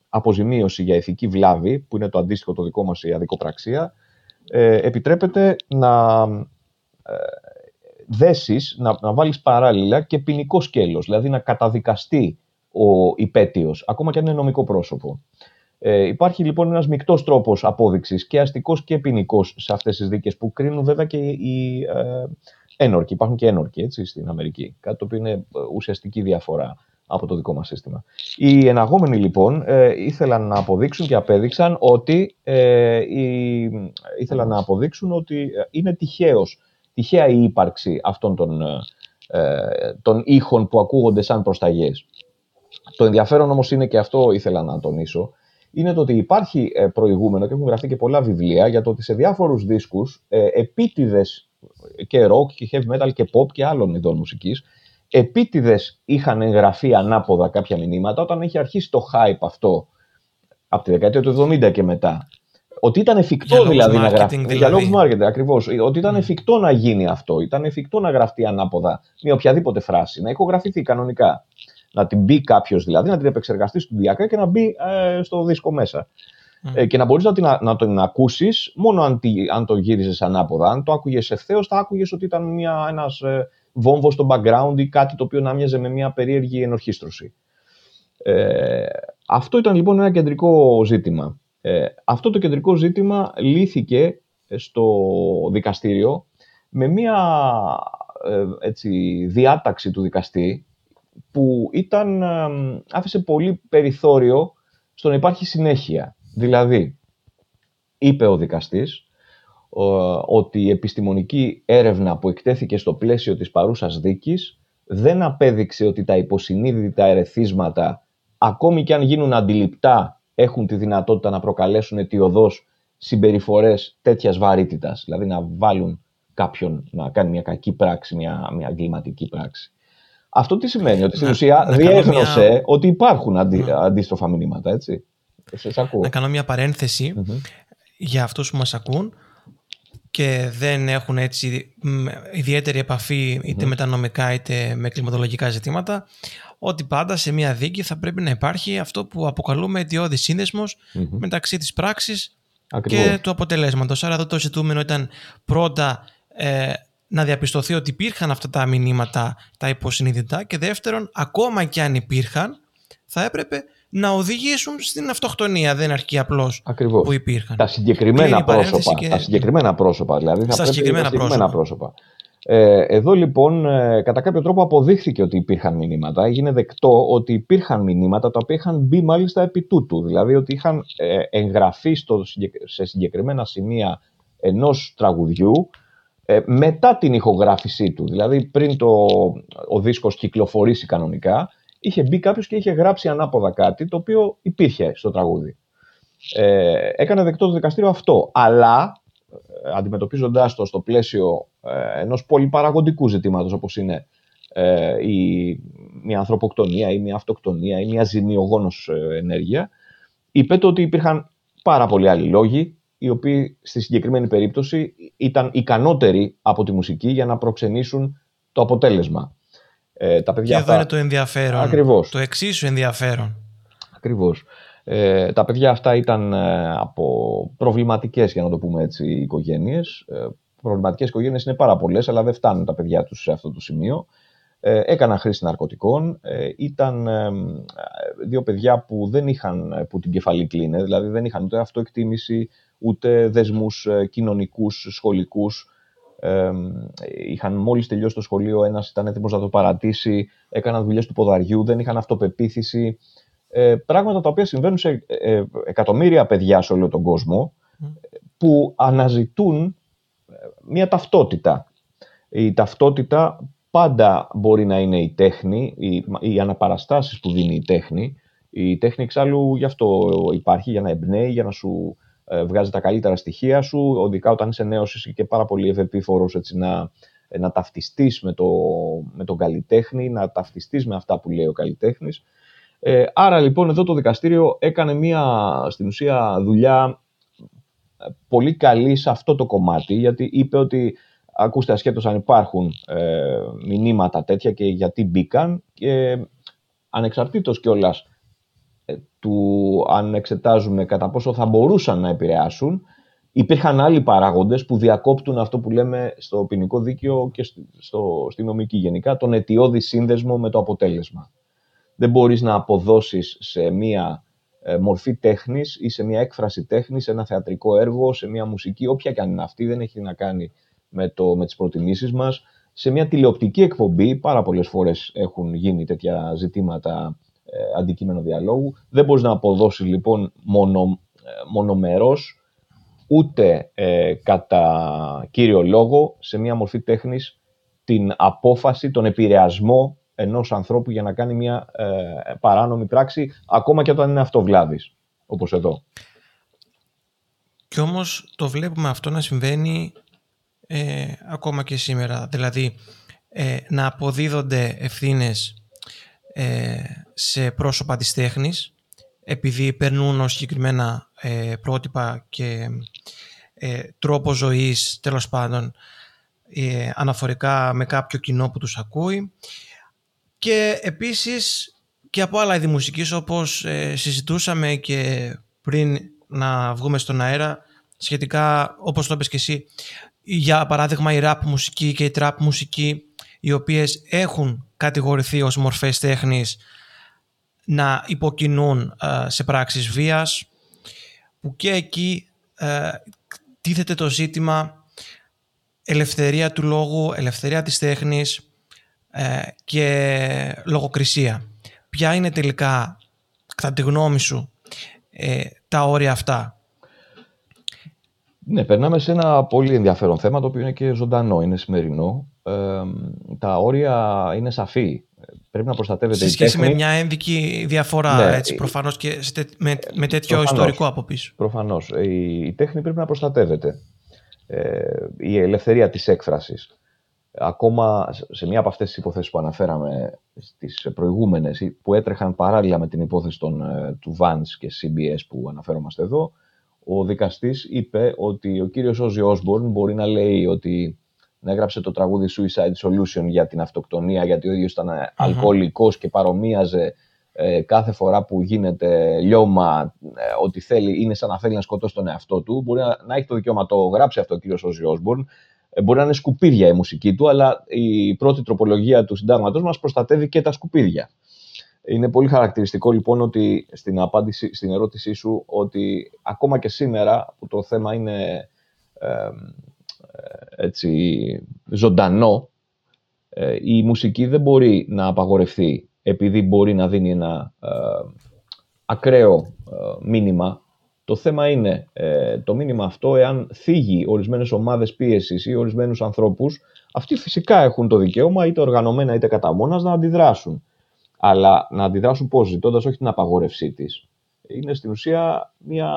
αποζημίωση για ηθική βλάβη, που είναι το αντίστοιχο το δικό μας η αδικοπραξία, ε, επιτρέπεται να ε, δέσεις, να, να βάλεις παράλληλα και ποινικό σκέλος, δηλαδή να καταδικαστεί ο υπέτειος, ακόμα και αν είναι νομικό πρόσωπο. Ε, υπάρχει λοιπόν ένας μεικτός τρόπος απόδειξης και αστικός και ποινικός σε αυτές τις δίκες που κρίνουν βέβαια και οι ε, ένορκοι. Υπάρχουν και ένορκοι έτσι, στην Αμερική, κάτι το οποίο είναι ε, ουσιαστική διαφορά από το δικό μας σύστημα. Οι εναγόμενοι λοιπόν ε, ήθελαν να αποδείξουν και απέδειξαν ότι, ε, ήθελαν να αποδείξουν ότι ε, είναι τυχαίος, τυχαία η ύπαρξη αυτών των, ε, των ήχων που ακούγονται σαν προσταγές. Το ενδιαφέρον όμως είναι και αυτό ήθελα να τονίσω, είναι το ότι υπάρχει ε, προηγούμενο και έχουν γραφτεί και πολλά βιβλία για το ότι σε διάφορους δίσκους ε, επίτηδες και rock και heavy metal και pop και άλλων ειδών μουσικής επίτηδες είχαν εγγραφεί ανάποδα κάποια μηνύματα όταν είχε αρχίσει το hype αυτό από τη δεκαετία του 70 και μετά. Ότι ήταν εφικτό για δηλαδή να γραφτεί. Δηλαδή. Για λόγους marketing, ακριβώς. Ότι ήταν mm. εφικτό να γίνει αυτό. Ήταν εφικτό να γραφτεί ανάποδα μια οποιαδήποτε φράση. Να ηχογραφηθεί κανονικά. Να την μπει κάποιος δηλαδή, να την επεξεργαστεί στουδιακά και να μπει ε, στο δίσκο μέσα. Mm. Ε, και να μπορείς να, την, να τον ακούσεις μόνο αν, αν το γύριζες ανάποδα. Αν το άκουγες ευθέως, θα άκουγες ότι ήταν ένας ε, βόμβος στο background ή κάτι το οποίο να μοιάζε με μια περίεργη ενορχίστρωση. Ε, αυτό ήταν λοιπόν ένα κεντρικό ζήτημα. Ε, αυτό το κεντρικό ζήτημα λύθηκε στο δικαστήριο με μια ε, έτσι, διάταξη του δικαστή που ήταν, ε, άφησε πολύ περιθώριο στο να υπάρχει συνέχεια. Δηλαδή, είπε ο δικαστής ότι η επιστημονική έρευνα που εκτέθηκε στο πλαίσιο της παρούσας δίκης δεν απέδειξε ότι τα υποσυνείδητα ερεθίσματα, ακόμη και αν γίνουν αντιληπτά, έχουν τη δυνατότητα να προκαλέσουν αιτιοδός συμπεριφορές τέτοιας βαρύτητας, δηλαδή να βάλουν κάποιον να κάνει μια κακή πράξη, μια, μια εγκληματική πράξη. Αυτό τι σημαίνει, ότι στην ουσία διέγνωσε ότι υπάρχουν αντί, αντίστροφα μηνύματα, έτσι. Να κάνω μια παρενθεση για αυτούς που μας ακούν και δεν έχουν έτσι ιδιαίτερη επαφή είτε με τα νομικά είτε με κλιματολογικά ζητήματα ότι πάντα σε μια δίκη θα πρέπει να υπάρχει αυτό που αποκαλούμε αιτιώδη μεταξύ της πράξης και του αποτελέσματος. Άρα εδώ το ζητούμενο ήταν πρώτα ε, να διαπιστωθεί ότι υπήρχαν αυτά τα μηνύματα τα υποσυνείδητα και δεύτερον ακόμα και αν υπήρχαν θα έπρεπε να οδηγήσουν στην αυτοκτονία. Δεν αρκεί απλώς που υπήρχαν. Τα συγκεκριμένα πρόσωπα. Και... Τα συγκεκριμένα πρόσωπα. Δηλαδή θα Στα συγκεκριμένα, πρόσωπα. πρόσωπα. Ε, εδώ λοιπόν ε, κατά κάποιο τρόπο αποδείχθηκε ότι υπήρχαν μηνύματα. Έγινε δεκτό ότι υπήρχαν μηνύματα τα οποία είχαν μπει μάλιστα επί τούτου. Δηλαδή ότι είχαν ε, εγγραφεί στο, σε συγκεκριμένα σημεία ενός τραγουδιού ε, μετά την ηχογράφησή του. Δηλαδή πριν το, ο δίσκος κυκλοφορήσει κανονικά είχε μπει κάποιος και είχε γράψει ανάποδα κάτι το οποίο υπήρχε στο τραγούδι. Ε, έκανε δεκτό το δικαστήριο αυτό. Αλλά ε, αντιμετωπίζοντάς το στο πλαίσιο ε, ενός πολυπαραγωγικού ζητήματος όπως είναι ε, η, μια ανθρωποκτονία ή μια αυτοκτονία ή μια ζημιογόνος ε, ενέργεια, είπε το ότι υπήρχαν πάρα πολλοί άλλοι λόγοι οι οποίοι στη συγκεκριμένη περίπτωση ήταν ικανότεροι από τη μουσική για να προξενήσουν το αποτέλεσμα. Ε, τα παιδιά και εδώ είναι το ενδιαφέρον. Ακριβώς. Το εξίσου ενδιαφέρον. Ακριβώς. Ε, τα παιδιά αυτά ήταν ε, από προβληματικές, για να το πούμε έτσι, οικογένειες. Ε, προβληματικές οικογένειες είναι πάρα πολλές, αλλά δεν φτάνουν τα παιδιά τους σε αυτό το σημείο. Ε, έκαναν χρήση ναρκωτικών. Ε, ήταν ε, δύο παιδιά που δεν είχαν που την κεφαλή κλείνε, δηλαδή δεν είχαν ούτε αυτοεκτίμηση, ούτε δεσμούς κοινωνικούς, σχολικούς, ε, είχαν μόλις τελειώσει το σχολείο, ένας ήταν έτοιμος να το παρατήσει, έκαναν δουλειές του ποδαριού, δεν είχαν αυτοπεποίθηση. Ε, πράγματα τα οποία συμβαίνουν σε ε, ε, εκατομμύρια παιδιά σε όλο τον κόσμο, που αναζητούν ε, μια ταυτότητα. Η ταυτότητα πάντα μπορεί να είναι η τέχνη, οι, οι αναπαραστάσεις που δίνει η τέχνη. Η τέχνη εξάλλου γι' αυτό υπάρχει, για να εμπνέει, για να σου ε, βγάζει τα καλύτερα στοιχεία σου, οδικά όταν είσαι νέος είσαι και πάρα πολύ ευεπίφορος έτσι, να, να ταυτιστείς με, το, με τον καλλιτέχνη, να ταυτιστείς με αυτά που λέει ο καλλιτέχνης. Ε, άρα λοιπόν εδώ το δικαστήριο έκανε μια στην ουσία δουλειά ε, πολύ καλή σε αυτό το κομμάτι γιατί είπε ότι ακούστε ασχέτως αν υπάρχουν ε, μηνύματα τέτοια και γιατί μπήκαν και ανεξαρτήτως κιόλας ε, του αν εξετάζουμε κατά πόσο θα μπορούσαν να επηρεάσουν, υπήρχαν άλλοι παράγοντες που διακόπτουν αυτό που λέμε στο ποινικό δίκαιο και στο, στη νομική γενικά, τον αιτιώδη σύνδεσμο με το αποτέλεσμα. Δεν μπορείς να αποδώσεις σε μία ε, μορφή τέχνης ή σε μία έκφραση τέχνης, σε ένα θεατρικό έργο, σε μία μουσική, όποια και αν είναι αυτή, δεν έχει να κάνει με, το, με τις προτιμήσεις μας. Σε μια τηλεοπτική εκπομπή, πάρα πολλές φορές έχουν γίνει τέτοια ζητήματα ε, αντικείμενο διαλόγου. Δεν μπορείς να αποδώσεις λοιπόν μόνο, ε, μονομερός ούτε ε, κατά κύριο λόγο σε μια μορφή τέχνης την απόφαση, τον επηρεασμό ενός ανθρώπου για να κάνει μια παράνομη πράξη ακόμα και όταν είναι αυτοβλάβης, όπως εδώ. Και όμως το βλέπουμε αυτό να συμβαίνει ακόμα και σήμερα. Δηλαδή να αποδίδονται ευθύνες ε, σε πρόσωπα της τέχνης επειδή περνούν ως συγκεκριμένα ε, πρότυπα και ε, τρόπο ζωής τέλος πάντων ε, αναφορικά με κάποιο κοινό που τους ακούει και επίσης και από άλλα είδη μουσικής όπως συζητούσαμε και πριν να βγούμε στον αέρα σχετικά όπως το είπες και εσύ για παράδειγμα η rap μουσική και η trap μουσική οι οποίες έχουν κατηγορηθεί ως μορφές τέχνης να υποκινούν ε, σε πράξεις βίας που και εκεί ε, τίθεται το ζήτημα ελευθερία του λόγου, ελευθερία της τέχνης ε, και λογοκρισία. Ποια είναι τελικά, κατά τη γνώμη σου, τα όρια αυτά; Ναι, περνάμε σε ένα πολύ ενδιαφέρον θέμα το οποίο είναι και ζωντανό, είναι σημερινό. τα όρια είναι σαφή. Πρέπει να προστατεύεται Σε σχέση με μια ένδικη διαφορά, ναι, έτσι, προφανώς και με, με τέτοιο προφανώς, ιστορικό από πίσω. Προφανώς. Η, η τέχνη πρέπει να προστατεύεται. Ε, η ελευθερία της έκφρασης. Ακόμα σε μία από αυτές τις υποθέσεις που αναφέραμε στις προηγούμενες, που έτρεχαν παράλληλα με την υπόθεση των, ε, του Vance και CBS που αναφέρομαστε εδώ, ο δικαστής είπε ότι ο κύριος Όζι Όσμπορν μπορεί να λέει ότι να έγραψε το τραγούδι Suicide Solution για την αυτοκτονία, γιατί ο ίδιος ήταν mm-hmm. αλκοολικός και παρομοίαζε ε, κάθε φορά που γίνεται λιώμα ε, ότι θέλει, είναι σαν να θέλει να σκοτώσει τον εαυτό του. Μπορεί να, να έχει το δικαίωμα το γράψει αυτό ο κύριος Όζι Όσμπορν. Ε, μπορεί να είναι σκουπίδια η μουσική του, αλλά η πρώτη τροπολογία του συντάγματος μας προστατεύει και τα σκουπίδια. Είναι πολύ χαρακτηριστικό λοιπόν ότι στην, απάντηση, στην ερώτησή σου ότι ακόμα και σήμερα που το θέμα είναι ε, έτσι, ζωντανό, ε, η μουσική δεν μπορεί να απαγορευτεί επειδή μπορεί να δίνει ένα ε, ακραίο ε, μήνυμα. Το θέμα είναι το μήνυμα αυτό, εάν θίγει ορισμένες ομάδες πίεσης ή ορισμένους ανθρώπους, αυτοί φυσικά έχουν το δικαίωμα, είτε οργανωμένα είτε κατά μόνας, να αντιδράσουν. Αλλά να αντιδράσουν πώς, ζητώντας όχι την απαγόρευσή της. Είναι στην ουσία μια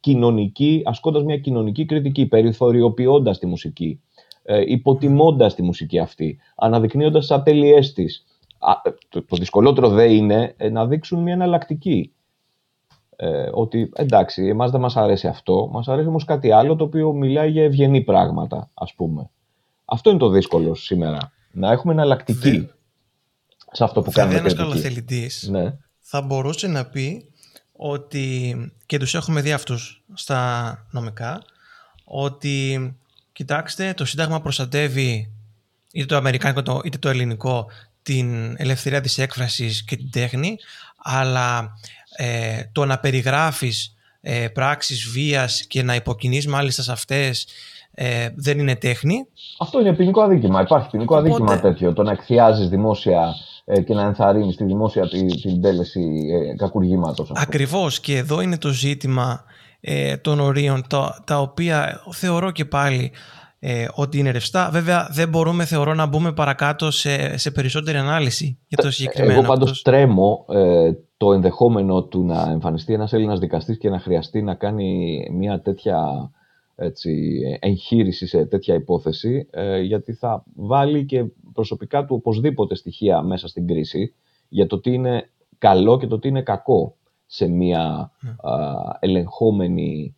κοινωνική, ασκώντας μια κοινωνική κριτική, περιθωριοποιώντας τη μουσική, ε, υποτιμώντας τη μουσική αυτή, αναδεικνύοντας τις ατέλειές της. το, το δυσκολότερο δε είναι ε, να δείξουν μια εναλλακτική. Ε, ότι εντάξει, εμάς δεν μας αρέσει αυτό, μας αρέσει όμως κάτι άλλο το οποίο μιλάει για ευγενή πράγματα, ας πούμε. Αυτό είναι το δύσκολο σήμερα. Να έχουμε εναλλακτική σε αυτό που κάνουμε. Ένας καλοθελητής ναι. θα μπορούσε να πει ότι, και τους έχουμε δει αυτούς στα νομικά, ότι κοιτάξτε το Σύνταγμα προστατεύει είτε το Αμερικάνικο είτε το ελληνικό την ελευθερία της έκφρασης και την τέχνη, αλλά ε, το να περιγράφεις ε, πράξεις βίας και να υποκινείς μάλιστα σε αυτές ε, δεν είναι τέχνη. Αυτό είναι ποινικό αδίκημα. Υπάρχει ποινικό Οπότε... αδίκημα τέτοιο. Το να εκθιάζεις δημόσια ε, και να ενθαρρύνεις στη δημόσια την τέλεση ε, κακουργήματος. Ακριβώς και εδώ είναι το ζήτημα ε, των ορίων τα, τα οποία θεωρώ και πάλι ε, ότι είναι ρευστά. Βέβαια δεν μπορούμε θεωρώ να μπούμε παρακάτω σε, σε περισσότερη ανάλυση για το συγκεκριμένο. Εγώ πάντως τρέμω το ενδεχόμενο του να εμφανιστεί ένας Έλληνας δικαστής και να χρειαστεί να κάνει μια τέτοια έτσι, εγχείρηση σε τέτοια υπόθεση, γιατί θα βάλει και προσωπικά του οπωσδήποτε στοιχεία μέσα στην κρίση για το τι είναι καλό και το τι είναι κακό σε μια ναι. ελεγχόμενη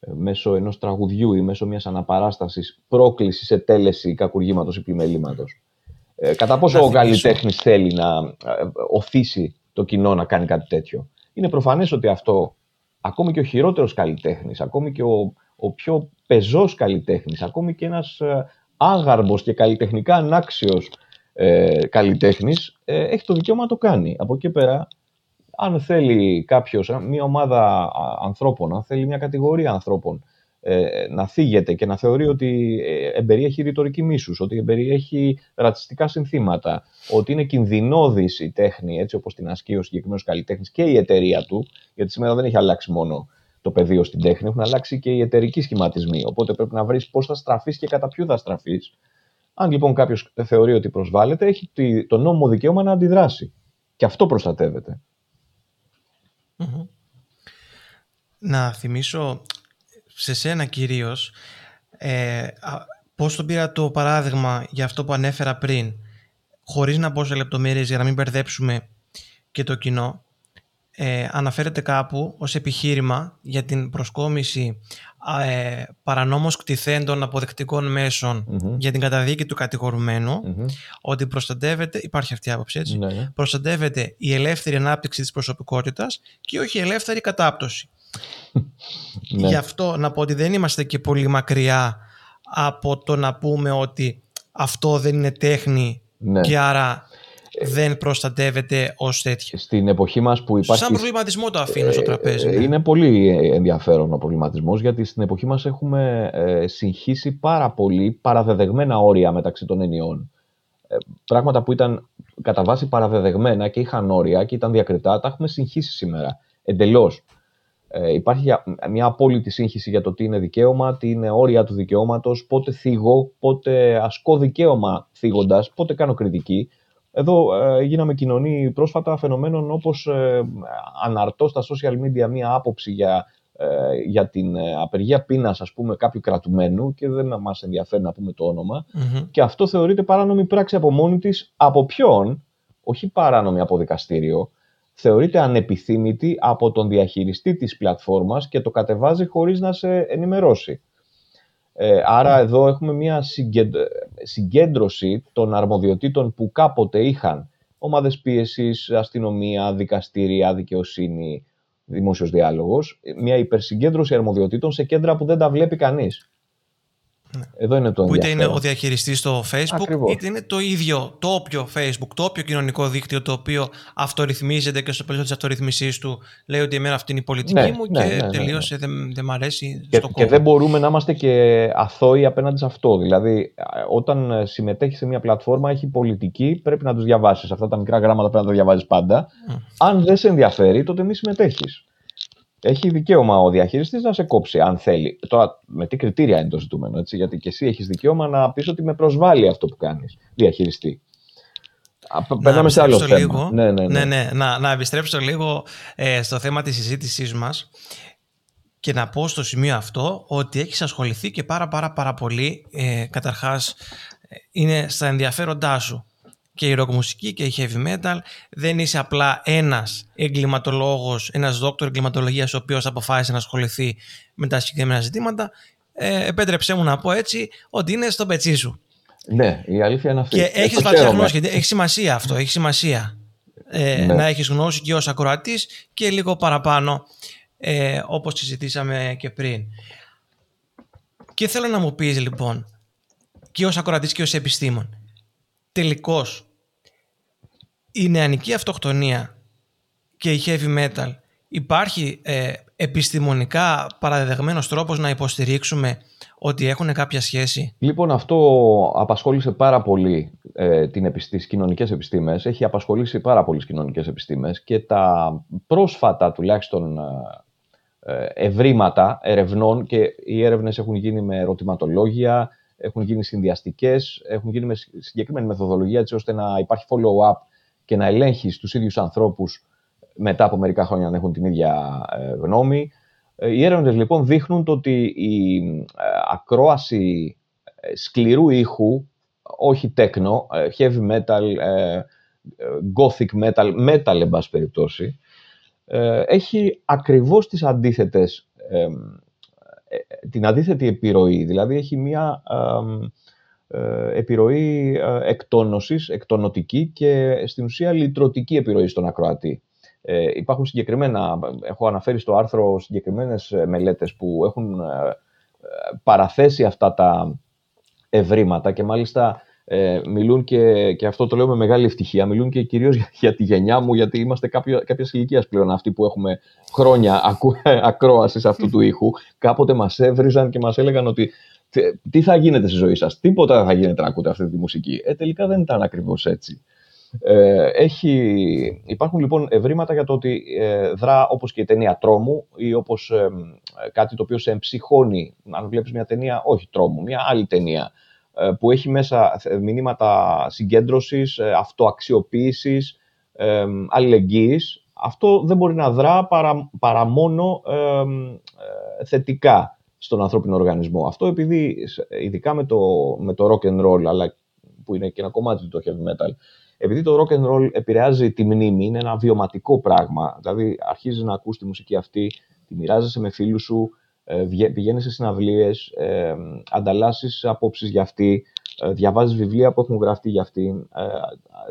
ε, μέσω ενός τραγουδιού ή μέσω μιας αναπαράστασης πρόκληση σε τέλεση κακουργήματος ή πλημελήματος. Ε, κατά πόσο ο καλλιτέχνης θέλει να ε, οθήσει το κοινό να κάνει κάτι τέτοιο. Είναι προφανές ότι αυτό, ακόμη και ο χειρότερος καλλιτέχνης, ακόμη και ο, ο πιο πεζός καλλιτέχνης, ακόμη και ένας ε, άγαρμος και καλλιτεχνικά ανάξιος ε, καλλιτέχνης ε, έχει το δικαίωμα να το κάνει. Από εκεί πέρα, αν θέλει κάποιος, μια ομάδα ανθρώπων, αν θέλει μια κατηγορία ανθρώπων ε, να θίγεται και να θεωρεί ότι ε, εμπεριέχει ρητορική μίσους, ότι εμπεριέχει ρατσιστικά συνθήματα, ότι είναι κινδυνώδης η τέχνη, έτσι όπως την ασκεί ο συγκεκριμένος καλλιτέχνης και η εταιρεία του, γιατί σήμερα δεν έχει αλλάξει μόνο το πεδίο στην τέχνη, έχουν αλλάξει και οι εταιρικοί σχηματισμοί. Οπότε πρέπει να βρεις πώς θα στραφείς και κατά ποιου θα στραφείς. Αν λοιπόν κάποιος θεωρεί ότι προσβάλλεται, έχει το νόμιμο δικαίωμα να αντιδράσει. Και αυτό προστατεύεται. Να θυμίσω σε σένα κυρίως ε, πώς τον πήρα το παράδειγμα για αυτό που ανέφερα πριν χωρίς να μπω σε λεπτομέρειες για να μην μπερδέψουμε και το κοινό ε, αναφέρεται κάπου ως επιχείρημα για την προσκόμιση ε, παρανόμως κτηθέντων αποδεκτικών για την καταδίκη του κατηγορουμένου ότι προστατεύεται, υπάρχει αυτή η άποψη έτσι, ναι, ναι. προστατεύεται η ελεύθερη ανάπτυξη της προσωπικότητας και όχι η ελεύθερη κατάπτωση. Ναι. Γι' αυτό να πω ότι δεν είμαστε και πολύ μακριά από το να πούμε ότι αυτό δεν είναι τέχνη ναι. και άρα δεν προστατεύεται ως τέτοιο. Στην εποχή μας που υπάρχει. Σαν προβληματισμό το αφήνω στο τραπέζι. Ε, ναι. Είναι πολύ ενδιαφέρον ο προβληματισμός, γιατί στην εποχή μας έχουμε ε, συγχύσει πάρα πολύ παραδεδεγμένα όρια μεταξύ των ενιών. Ε, πράγματα που ήταν κατά βάση παραδεδεγμένα και είχαν όρια και ήταν διακριτά, τα έχουμε συγχύσει σήμερα. Εντελώς. Ε, υπάρχει μια απόλυτη σύγχυση για το τι είναι δικαίωμα, τι είναι όρια του δικαιώματος, πότε θίγω, πότε ασκώ δικαίωμα θίγοντας, πότε κάνω κριτική. Εδώ ε, γίναμε κοινωνή πρόσφατα φαινομένων όπως ε, αναρτώ στα social media μία άποψη για, ε, για την ε, απεργία πείνας ας πούμε κάποιου κρατουμένου και δεν μας ενδιαφέρει να πούμε το ονομα και αυτό θεωρείται παράνομη πράξη από μόνη της από ποιον, όχι παράνομη από δικαστήριο, θεωρείται ανεπιθύμητη από τον διαχειριστή της πλατφόρμας και το κατεβάζει χωρίς να σε ενημερώσει. Ε, άρα εδώ έχουμε μια συγκέντρωση των αρμοδιοτήτων που κάποτε είχαν ομάδες πίεσης, αστυνομία, δικαστήρια, δικαιοσύνη, δημόσιος διάλογος, μια υπερσυγκέντρωση αρμοδιοτήτων σε κέντρα που δεν τα βλέπει κανείς. Ναι. Εδώ είναι το που είτε είναι ο διαχειριστής στο Facebook, είτε είναι το ίδιο το όποιο Facebook, το όποιο κοινωνικό δίκτυο το οποίο αυτορυθμίζεται και στο πλαίσιο της αυτορυθμίσή του λέει ότι εμένα αυτή είναι η πολιτική ναι, μου ναι, και ναι, ναι τελείωσε, δεν, δεν μ' αρέσει. Και, στο και δεν μπορούμε να είμαστε και αθώοι απέναντι σε αυτό. Δηλαδή, όταν συμμετέχει σε μια πλατφόρμα, έχει πολιτική, πρέπει να τους διαβάσεις. Αυτά τα μικρά γράμματα πρέπει να τα διαβάζεις πάντα. Αν δεν σε ενδιαφέρει, τότε μη συμμετέχεις έχει δικαίωμα ο διαχειριστής να σε κόψει, αν θέλει. Τώρα, με τι κριτήρια είναι το ζητούμενο, έτσι, γιατί και εσύ έχεις δικαίωμα να πεις ότι με προσβάλλει αυτό που κάνεις, διαχειριστή. Περνάμε σε άλλο θέμα. Λίγο, ναι, ναι, ναι. ναι, ναι. Να, να επιστρέψω λίγο ε, στο θέμα της συζήτησής μας και να πω στο σημείο αυτό ότι έχεις ασχοληθεί και πάρα πάρα πάρα πολύ ε, καταρχάς ε, είναι στα ενδιαφέροντά σου και η rock μουσική και η heavy metal. Δεν είσαι απλά ένας εγκληματολόγος, ένας δόκτωρ εγκληματολογίας ο οποίος αποφάσισε να ασχοληθεί με τα συγκεκριμένα ζητήματα. Ε, επέτρεψέ μου να πω έτσι ότι είναι στο πετσί σου. Ναι, η αλήθεια είναι αυτή. Και έχεις βαθιά γνώση, γιατί έχει σημασία αυτό, έχει σημασία. Ε, ναι. Να έχεις γνώση και ως ακροατής και λίγο παραπάνω ε, όπως συζητήσαμε και πριν. Και θέλω να μου πεις λοιπόν και ως ακροατής και ως επιστήμον τελικώς η νεανική αυτοκτονία και η heavy metal υπάρχει ε, επιστημονικά παραδεδεγμένος τρόπος να υποστηρίξουμε ότι έχουν κάποια σχέση; Λοιπόν, αυτό απασχόλησε πάρα πολύ ε, την επιστή, τις κοινωνικές επιστήμες. Έχει απασχολήσει πάρα πολλές κοινωνικές επιστήμες και τα πρόσφατα τουλάχιστον ε, ε, ευρήματα ερευνών και οι έρευνες έχουν γίνει με ερωτηματολόγια, έχουν γίνει συνδυαστικές, έχουν γίνει με συγκεκριμένη μεθοδολογία έτσι ώστε να υπάρχει follow-up και να ελέγχεις τους ίδιους ανθρώπους μετά από μερικά χρόνια να έχουν την ίδια ε, γνώμη. Ε, οι έρευνες λοιπόν δείχνουν το ότι η ε, ακρόαση σκληρού ήχου, όχι τέκνο, heavy metal, gothic metal, metal εν πάση περιπτώσει, έχει ακριβώς τις αντίθετες, την αντίθετη επιρροή. Δηλαδή έχει μία ε, επιρροή ε, εκτόνωσης, εκτονοτική και στην ουσία λυτρωτική επιρροή στον ακροατή. Ε, υπάρχουν συγκεκριμένα, έχω αναφέρει στο άρθρο συγκεκριμένες μελέτες που έχουν παραθέσει αυτά τα ευρήματα και μάλιστα ε, μιλούν και, και αυτό το λέω με μεγάλη ευτυχία, μιλούν και κυρίως για, για τη γενιά μου, γιατί είμαστε κάποιας ηλικίας πλέον αυτοί που έχουμε χρόνια ακού, ακρόασης αυτού του ήχου. Κάποτε μας έβριζαν και μας έλεγαν ότι τι θα γίνεται στη ζωή σας, τίποτα δεν θα γίνεται να ακούτε αυτή τη μουσική. Ε, τελικά δεν ήταν ακριβώς έτσι. Ε, έχει, υπάρχουν λοιπόν ευρήματα για το ότι ε, δρά όπως και η ταινία τρόμου ή όπως ε, κάτι το οποίο σε εμψυχώνει, αν βλέπεις μια ταινία, όχι τρόμου, μια άλλη ταινία, ε, που έχει μέσα μηνύματα συγκέντρωσης, αυτοαξιοποίησης, ε, αλληλεγγύης, αυτό δεν μπορεί να δρά παρά, παρά μόνο θετικά στον ανθρώπινο οργανισμό. Αυτό επειδή, ειδικά με το, με το rock and roll, αλλά που είναι και ένα κομμάτι του heavy metal, επειδή το rock and roll επηρεάζει τη μνήμη, είναι ένα βιωματικό πράγμα. Δηλαδή, αρχίζεις να ακούς τη μουσική αυτή, τη μοιράζεσαι με φίλους σου, ε, πηγαίνεις σε συναυλίες, ε, ανταλλάσσεις απόψεις για αυτή, ε, διαβάζεις βιβλία που έχουν γραφτεί για αυτή, ε,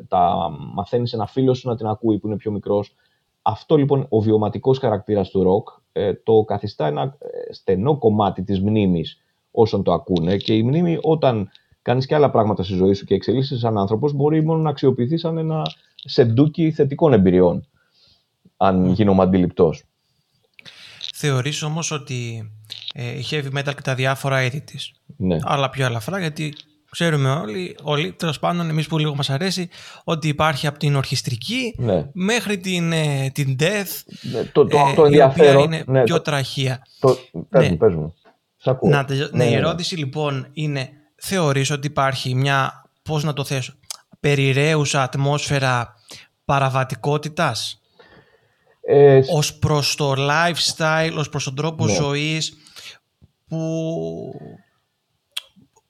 τα μαθαίνεις ένα φίλο σου να την ακούει που είναι πιο μικρός. Αυτό λοιπόν ο βιωματικός χαρακτήρας του ροκ ε, το καθιστά ένα ε, στενό κομμάτι της μνήμης όσων το ακούνε και η μνήμη όταν κάνεις και άλλα πράγματα στη ζωή σου και εξελίσσεσαι σαν άνθρωπος μπορεί μόνο να αξιοποιηθεί σαν ένα σεντούκι θετικών εμπειριών αν γίνομαι αντιληπτός. Θεωρείς όμως ότι ε, η heavy metal και τα διάφορα έτη της, ναι. αλλά πιο ελαφρά γιατί ξέρουμε όλοι, όλοι τέλος πάντων εμείς που λίγο μας αρέσει, ότι υπάρχει από την ορχιστρική Ναι. μέχρι την, ε, την death, Ναι, το, το, ε, το η ενδιαφέρον. οποία είναι ναι, πιο το, τραχία. το, πες Ναι. μου, πες μου. Σ' ακούω. Να, τελειώ- Ναι, ναι, η ναι, ναι. ερώτηση λοιπόν είναι, θεωρείς ότι υπάρχει μια, πώς να το θέσω, περιραίουσα ατμόσφαιρα παραβατικότητας; Ε, ως προς το lifestyle, ως προς τον τρόπο Ναι. ζωής που,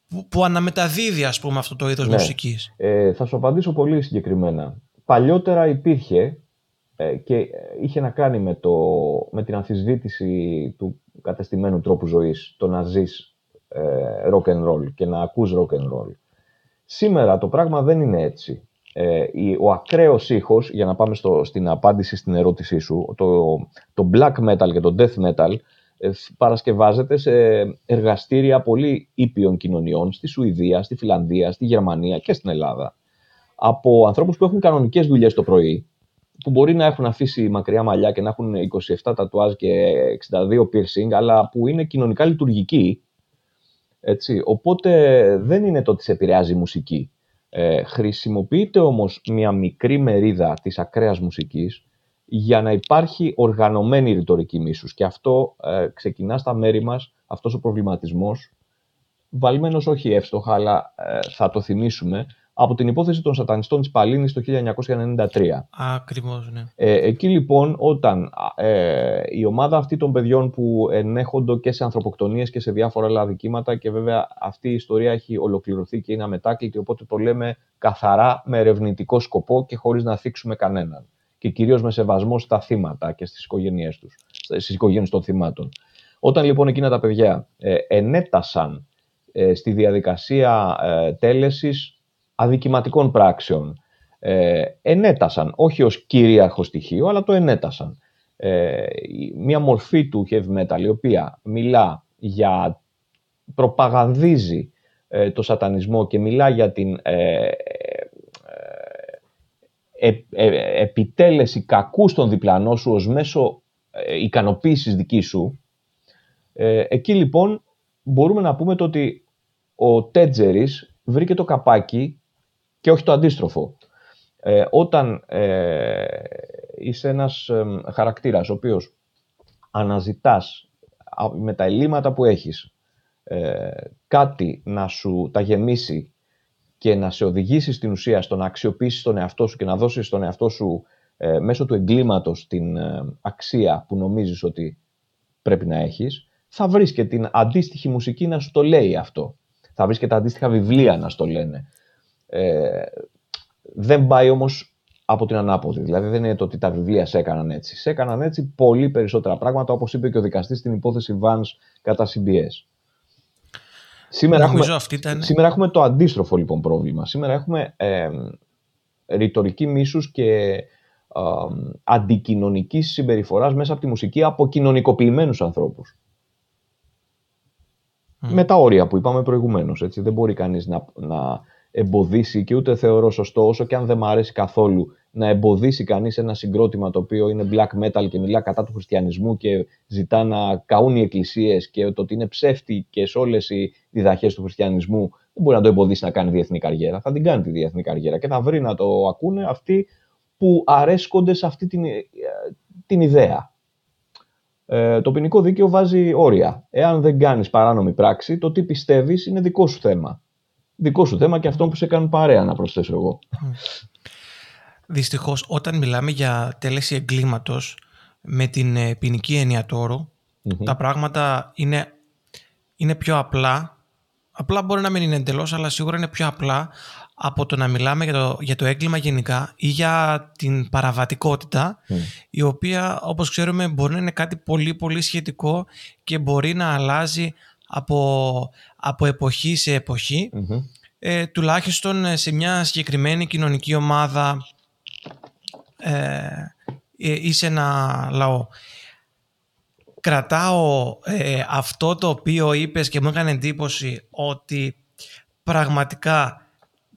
που, που αναμεταδίδει ας πούμε αυτό το είδος Ναι. μουσικής. Ε, θα σου απαντήσω πολύ συγκεκριμένα. Παλιότερα υπήρχε ε, και ε, είχε να κάνει με, το, με την αμφισβήτηση του κατεστημένου τρόπου ζωής, το να ζεις ε, rock and roll και να ακούς rock and roll. Σήμερα το πράγμα δεν είναι έτσι. Ε, η- ο ακραίος ήχος, για να πάμε στο, στην απάντηση στην ερώτησή σου, το, το black metal και το death metal ε, παρασκευάζεται σε εργαστήρια πολύ ήπιων κοινωνιών στη Σουηδία, στη Φιλανδία, στη Γερμανία και στην Ελλάδα. Από ανθρώπους που έχουν κανονικές δουλειές το πρωί, που μπορεί να έχουν αφήσει μακριά μαλλιά και να έχουν 27 τατουάζ και 62 piercing, αλλά που είναι κοινωνικά λειτουργικοί. Έτσι. Οπότε δεν είναι το ότι σε επηρεάζει η μουσική. Ε, χρησιμοποιείται όμως μια μικρή μερίδα της ακραίας μουσικής για να υπάρχει οργανωμένη ρητορική μίσους. Και αυτό ε, ξεκινά στα μέρη μας, αυτός ο προβληματισμός, βαλμένος όχι εύστοχα, αλλά ε, θα το θυμίσουμε, από την υπόθεση των σατανιστών της Παλίνης το 1993. Ακριβώς, ναι. Ε, εκεί λοιπόν όταν α, ε, η ομάδα αυτή των παιδιών που ενέχονται και σε ανθρωποκτονίες και σε διάφορα άλλα αδικήματα και βέβαια αυτή η ιστορία έχει ολοκληρωθεί και είναι αμετάκλητη οπότε το λέμε καθαρά με ερευνητικό σκοπό και χωρίς να θίξουμε κανέναν και κυρίως με σεβασμό στα θύματα και στις οικογένειές τους, στις οικογένειες των θυμάτων. Όταν λοιπόν εκείνα τα παιδιά ε, ενέτασαν ε, στη διαδικασία ε, τέλεσης αδικηματικών πράξεων ε, ενέτασαν, όχι ως κυρίαρχο στοιχείο, αλλά το ενέτασαν. Ε, η- μια μορφή του heavy metal, η οποία μιλά για, προπαγανδίζει ε, το σατανισμό και μιλά για την ε, ε, ε, ε, επιτέλεση κακού στον διπλανό σου ως μέσο ε, ικανοποίησης δική σου, ε, εκεί λοιπόν μπορούμε να πούμε το ότι ο Τέτζερης βρήκε το καπάκι και όχι το αντίστροφο. Ε, όταν ε, είσαι ένας ε, χαρακτήρας ο οποίος αναζητάς α, με τα ελλείμματα που έχεις ε, κάτι να σου τα γεμίσει και να σε οδηγήσει στην ουσία στο να αξιοποιήσεις τον εαυτό σου και να δώσεις στον εαυτό σου ε, μέσω του εγκλήματος την ε, αξία που νομίζεις ότι πρέπει να έχεις, θα βρεις και την αντίστοιχη μουσική να σου το λέει αυτό. Θα βρεις και τα αντίστοιχα βιβλία να σου το λένε. Ε, δεν πάει όμως από την ανάποδη. Δηλαδή δεν είναι το ότι τα βιβλία σε έκαναν έτσι. Σε έκαναν έτσι πολύ περισσότερα πράγματα, όπως είπε και ο δικαστής στην υπόθεση Vance κατά CBS. Σήμερα Νομίζω έχουμε, αυτή ήταν... σήμερα έχουμε το αντίστροφο λοιπόν πρόβλημα. Σήμερα έχουμε ε, ρητορική μίσους και ε, αντικοινωνικής συμπεριφοράς μέσα από τη μουσική από κοινωνικοποιημένους ανθρώπους. Μμ. Με τα όρια που είπαμε προηγουμένως. Έτσι. Δεν μπορεί κανείς να, να εμποδίσει και ούτε θεωρώ σωστό, όσο και αν δεν μ' αρέσει καθόλου, να εμποδίσει κανείς ένα συγκρότημα το οποίο είναι black metal και μιλά κατά του χριστιανισμού και ζητά να καούν οι εκκλησίες και το ότι είναι ψεύτικες όλες οι διδαχές του χριστιανισμού, δεν μπορεί να το εμποδίσει να κάνει διεθνή καριέρα. Θα την κάνει τη διεθνή καριέρα και θα βρει να το ακούνε αυτοί που αρέσκονται σε αυτή την, ε, την ιδέα. Ε, το ποινικό δίκαιο βάζει όρια. Εάν δεν κάνεις παράνομη πράξη, το τι πιστεύεις είναι δικό σου θέμα. Δικό σου θέμα και αυτό που σε κάνουν παρέα, να προσθέσω εγώ. Δυστυχώς, όταν μιλάμε για τέλεση εγκλήματος με την ε, ποινική έννοια του όρου, Μμμ. τα πράγματα είναι, είναι πιο απλά. Απλά μπορεί να μην είναι εντελώς, αλλά σίγουρα είναι πιο απλά από το να μιλάμε για το, για το έγκλημα γενικά ή για την παραβατικότητα, Μμ. η οποία, όπως ξέρουμε, μπορεί να είναι κάτι πολύ πολύ σχετικό και μπορεί να αλλάζει από, από εποχή σε εποχή Μμμ. ε, τουλάχιστον ε, σε μια συγκεκριμένη κοινωνική ομάδα ε, ε, ή σε ένα λαό. Κρατάω ε, αυτό το οποίο είπες και μου έκανε εντύπωση ότι πραγματικά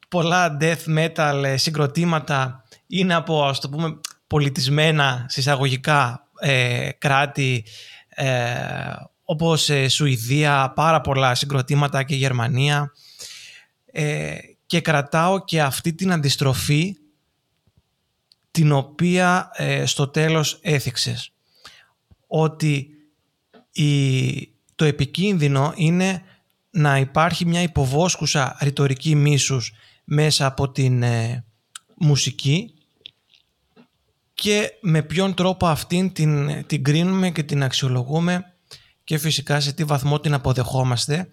πολλά death metal ε, συγκροτήματα είναι από ας το πούμε πολιτισμένα συσσαγωγικά ε, κράτη ε, όπως ε, Σουηδία, πάρα πολλά συγκροτήματα και Γερμανία ε, και κρατάω και αυτή την αντιστροφή την οποία ε, στο τέλος έθιξες. Ότι η, το επικίνδυνο είναι να υπάρχει μια υποβόσκουσα ρητορική μίσους μέσα από την ε, μουσική και με ποιον τρόπο αυτήν την, την κρίνουμε και την αξιολογούμε και φυσικά σε τι βαθμό την αποδεχόμαστε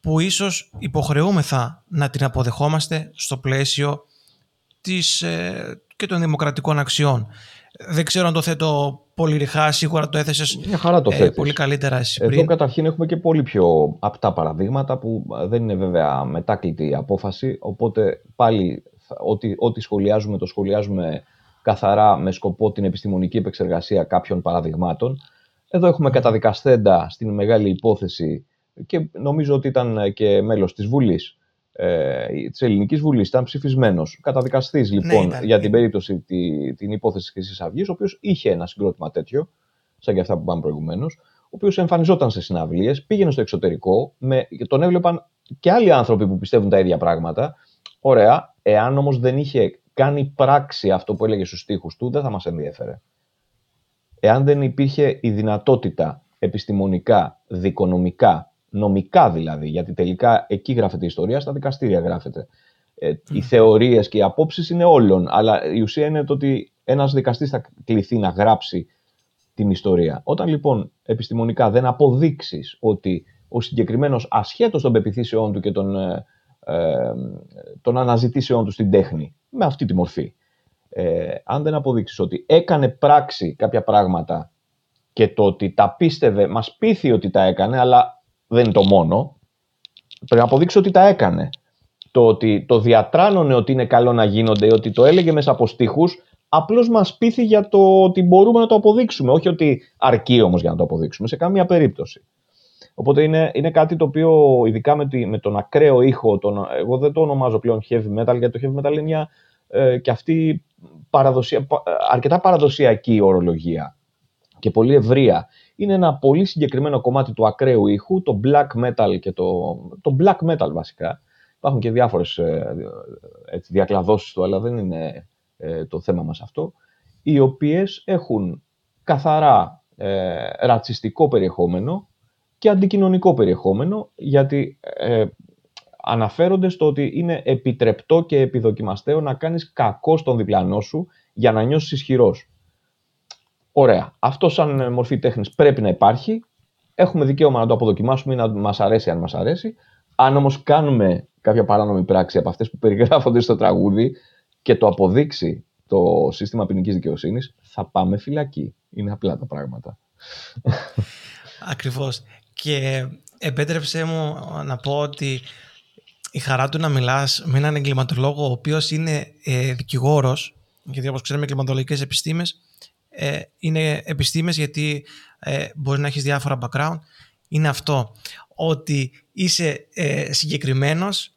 που ίσως υποχρεούμεθα να την αποδεχόμαστε στο πλαίσιο της, ε, και των δημοκρατικών αξιών. Δεν ξέρω αν το θέτω πολύ ρηχά, σίγουρα το έθεσες Μια χαρά το ε, πολύ καλύτερα εσύ πριν. Εδώ καταρχήν έχουμε και πολύ πιο απτά παραδείγματα που δεν είναι βέβαια μετάκλητη η απόφαση, οπότε πάλι ό,τι, ό,τι σχολιάζουμε το σχολιάζουμε καθαρά με σκοπό την επιστημονική επεξεργασία κάποιων παραδειγμάτων. Εδώ έχουμε καταδικαστέντα στην μεγάλη υπόθεση και νομίζω ότι ήταν και μέλος της Βουλής, ε, της Ελληνικής Βουλής, ήταν ψηφισμένος. Καταδικαστής ναι, λοιπόν για την περίπτωση τη, την υπόθεση της Χρυσής Αυγής, ο οποίος είχε ένα συγκρότημα τέτοιο, σαν και αυτά που είπαμε προηγουμένως, ο οποίος εμφανιζόταν σε συναυλίες, πήγαινε στο εξωτερικό, με, τον έβλεπαν και άλλοι άνθρωποι που πιστεύουν τα ίδια πράγματα. Ωραία, εάν όμως δεν είχε κάνει πράξη αυτό που έλεγε στους στίχους του, δεν θα μας ενδιέφερε. Εάν δεν υπήρχε η δυνατότητα επιστημονικά, δικονομικά, νομικά δηλαδή, γιατί τελικά εκεί γράφεται η ιστορία, στα δικαστήρια γράφεται. Ε, οι θεωρίες και οι απόψεις είναι όλων, αλλά η ουσία είναι το ότι ένας δικαστής θα κληθεί να γράψει την ιστορία. Όταν λοιπόν επιστημονικά δεν αποδείξεις ότι ο συγκεκριμένος ασχέτως των πεπιθήσεών του και των, ε, ε, των αναζητήσεών του στην τέχνη, με αυτή τη μορφή, ε, αν δεν αποδείξεις ότι έκανε πράξη κάποια πράγματα και το ότι τα πίστευε, μας πείθει ότι τα έκανε, αλλά δεν είναι το μόνο, πρέπει να αποδείξει ότι τα έκανε. Το ότι το διατράνωνε ότι είναι καλό να γίνονται, ότι το έλεγε μέσα από στίχους, απλώς μας πείθει για το ότι μπορούμε να το αποδείξουμε, όχι ότι αρκεί όμως για να το αποδείξουμε, σε καμία περίπτωση. Οπότε είναι, είναι κάτι το οποίο, ειδικά με, τη, με τον ακραίο ήχο, τον, εγώ δεν το ονομάζω πλέον heavy metal, γιατί το heavy metal είναι μια ε, και αυτή παραδοσια, αρκετά παραδοσιακή ορολογία και πολύ ευρεία. Είναι ένα πολύ συγκεκριμένο κομμάτι του ακραίου ήχου, το black metal και το, το black metal βασικά. Υπάρχουν και διάφορες ε, έτσι, διακλαδώσεις του, αλλά δεν είναι ε, το θέμα μας αυτό, οι οποίες έχουν καθαρά ε, ρατσιστικό περιεχόμενο και αντικοινωνικό περιεχόμενο, γιατί ε, αναφέρονται στο ότι είναι επιτρεπτό και επιδοκιμαστέο να κάνεις κακό στον διπλανό σου για να νιώσεις ισχυρός. Ωραία. Αυτό σαν μορφή τέχνης πρέπει να υπάρχει. Έχουμε δικαίωμα να το αποδοκιμάσουμε ή να μας αρέσει αν μας αρέσει. Αν όμως κάνουμε κάποια παράνομη πράξη από αυτές που περιγράφονται στο τραγούδι και το αποδείξει το σύστημα ποινικής δικαιοσύνης, θα πάμε φυλακή. Είναι απλά τα πράγματα. Ακριβώς. Και επέτρεψέ μου να πω ότι η χαρά του να μιλάς με έναν εγκληματολόγο ο οποίος είναι ε, δικηγόρος, γιατί όπως ξέρουμε εγκληματολογικές επιστήμες ε, είναι επιστήμες γιατί ε, μπορεί να έχεις διάφορα background, είναι αυτό, ότι είσαι ε, συγκεκριμένος,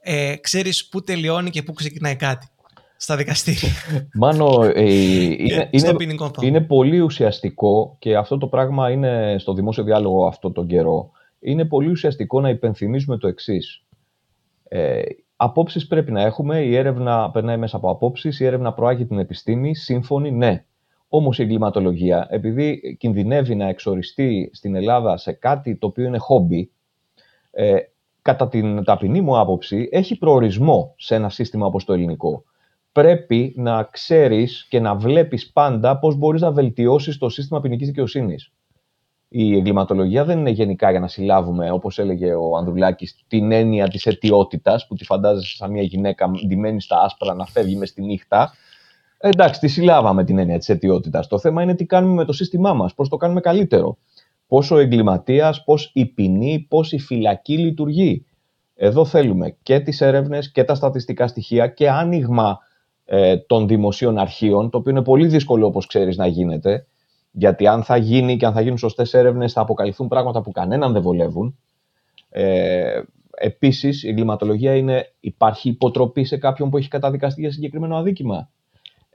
ε, ξέρεις πού τελειώνει και πού ξεκινάει κάτι στα δικαστήρια. Μάνο, ε, είναι, είναι, είναι, πολύ ουσιαστικό και αυτό το πράγμα είναι στο δημόσιο διάλογο αυτό τον καιρό. Είναι πολύ ουσιαστικό να υπενθυμίζουμε το εξής. Ε, απόψεις πρέπει να έχουμε, η έρευνα περνάει μέσα από απόψεις, η έρευνα προάγει την επιστήμη, σύμφωνη, ναι. Όμως η εγκληματολογία, επειδή κινδυνεύει να εξοριστεί στην Ελλάδα σε κάτι το οποίο είναι χόμπι, ε, κατά την ταπεινή μου άποψη, έχει προορισμό σε ένα σύστημα όπως το ελληνικό πρέπει να ξέρεις και να βλέπεις πάντα πώς μπορείς να βελτιώσεις το σύστημα ποινικής δικαιοσύνης. Η εγκληματολογία δεν είναι γενικά για να συλλάβουμε, όπως έλεγε ο Ανδρουλάκης, την έννοια της αιτιότητας, που τη φαντάζεσαι σαν μια γυναίκα ντυμένη στα άσπρα να φεύγει μες στη νύχτα. Εντάξει, τη συλλάβαμε την έννοια της αιτιότητας. Το θέμα είναι τι κάνουμε με το σύστημά μας, πώς το κάνουμε καλύτερο. Πώς ο εγκληματίας, πώς η ποινή, πώς η φυλακή λειτουργεί. Εδώ θέλουμε και τις έρευνες και τα στατιστικά στοιχεία και άνοιγμα ε, των δημοσίων αρχείων, το οποίο είναι πολύ δύσκολο όπως ξέρεις να γίνεται, γιατί αν θα γίνει και αν θα γίνουν σωστές έρευνες θα αποκαλυφθούν πράγματα που κανέναν δεν βολεύουν. Ε, επίσης, η εγκληματολογία είναι υπάρχει υποτροπή σε κάποιον που έχει καταδικαστεί για συγκεκριμένο αδίκημα.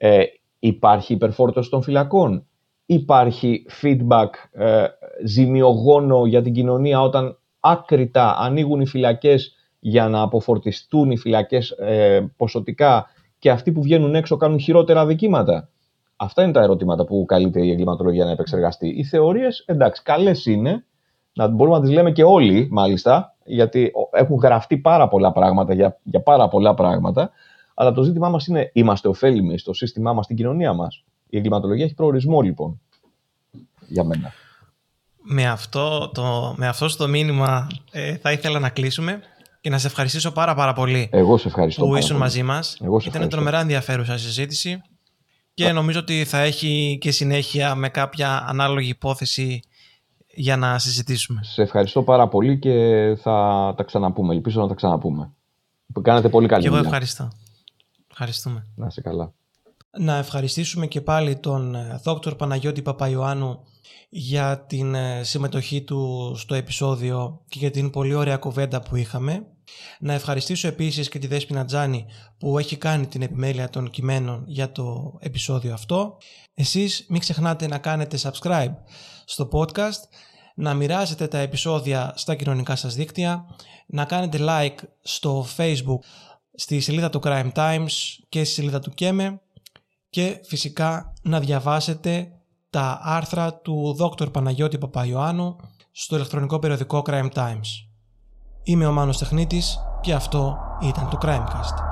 Ε, υπάρχει υπερφόρτωση των φυλακών; Υπάρχει feedback ε, ζημιογόνο για την κοινωνία όταν άκρητα ανοίγουν οι φυλακές για να αποφορτιστούν οι φυλακές ε, ποσοτικά και αυτοί που βγαίνουν έξω κάνουν χειρότερα δικήματα; Αυτά είναι τα ερωτήματα που καλείται η εγκληματολογία να επεξεργαστεί. Οι θεωρίες, εντάξει, καλές είναι, να μπορούμε να τις λέμε και όλοι μάλιστα, γιατί έχουν γραφτεί πάρα πολλά πράγματα για, για πάρα πολλά πράγματα. Αλλά το ζήτημά μας είναι, είμαστε ωφέλιμοι στο σύστημά μας, στην κοινωνία μας. Η εγκληματολογία έχει προορισμό λοιπόν για μένα. Με αυτό, το, με αυτό στο μήνυμα ε, θα ήθελα να κλείσουμε και να σε ευχαριστήσω πάρα πάρα πολύ Εγώ σε ευχαριστώ που ήσουν μαζί μας. Εγώ σε Ήταν ευχαριστώ. τρομερά ενδιαφέρουσα συζήτηση και νομίζω ότι θα έχει και συνέχεια με κάποια ανάλογη υπόθεση για να συζητήσουμε. Σε ευχαριστώ πάρα πολύ και θα τα ξαναπούμε. Ελπίζω να τα ξαναπούμε. Κάνετε πολύ καλή Και εγώ δουλειά. ευχαριστώ. Ευχαριστούμε. Να είσαι καλά. Να ευχαριστήσουμε και πάλι τον ε, δόκτωρ Παναγιώτη Παπαϊωάννου για την ε, συμμετοχή του στο επεισόδιο και για την πολύ ωραία κουβέντα που είχαμε. Να ευχαριστήσω επίσης και τη Δέσποινα Τζάνη που έχει κάνει την επιμέλεια των κειμένων για το επεισόδιο αυτό. Εσείς μην ξεχνάτε να κάνετε subscribe στο podcast, να μοιράζετε τα επεισόδια στα κοινωνικά σας δίκτυα, να κάνετε like στο facebook στη σελίδα του Crime Times και στη σελίδα του Κέμε και φυσικά να διαβάσετε τα άρθρα του Δόκτωρ Παναγιώτη Παπαϊωάννου στο ηλεκτρονικό περιοδικό Crime Times. Είμαι ο Μάνος Τεχνίτης και αυτό ήταν το Crimecast.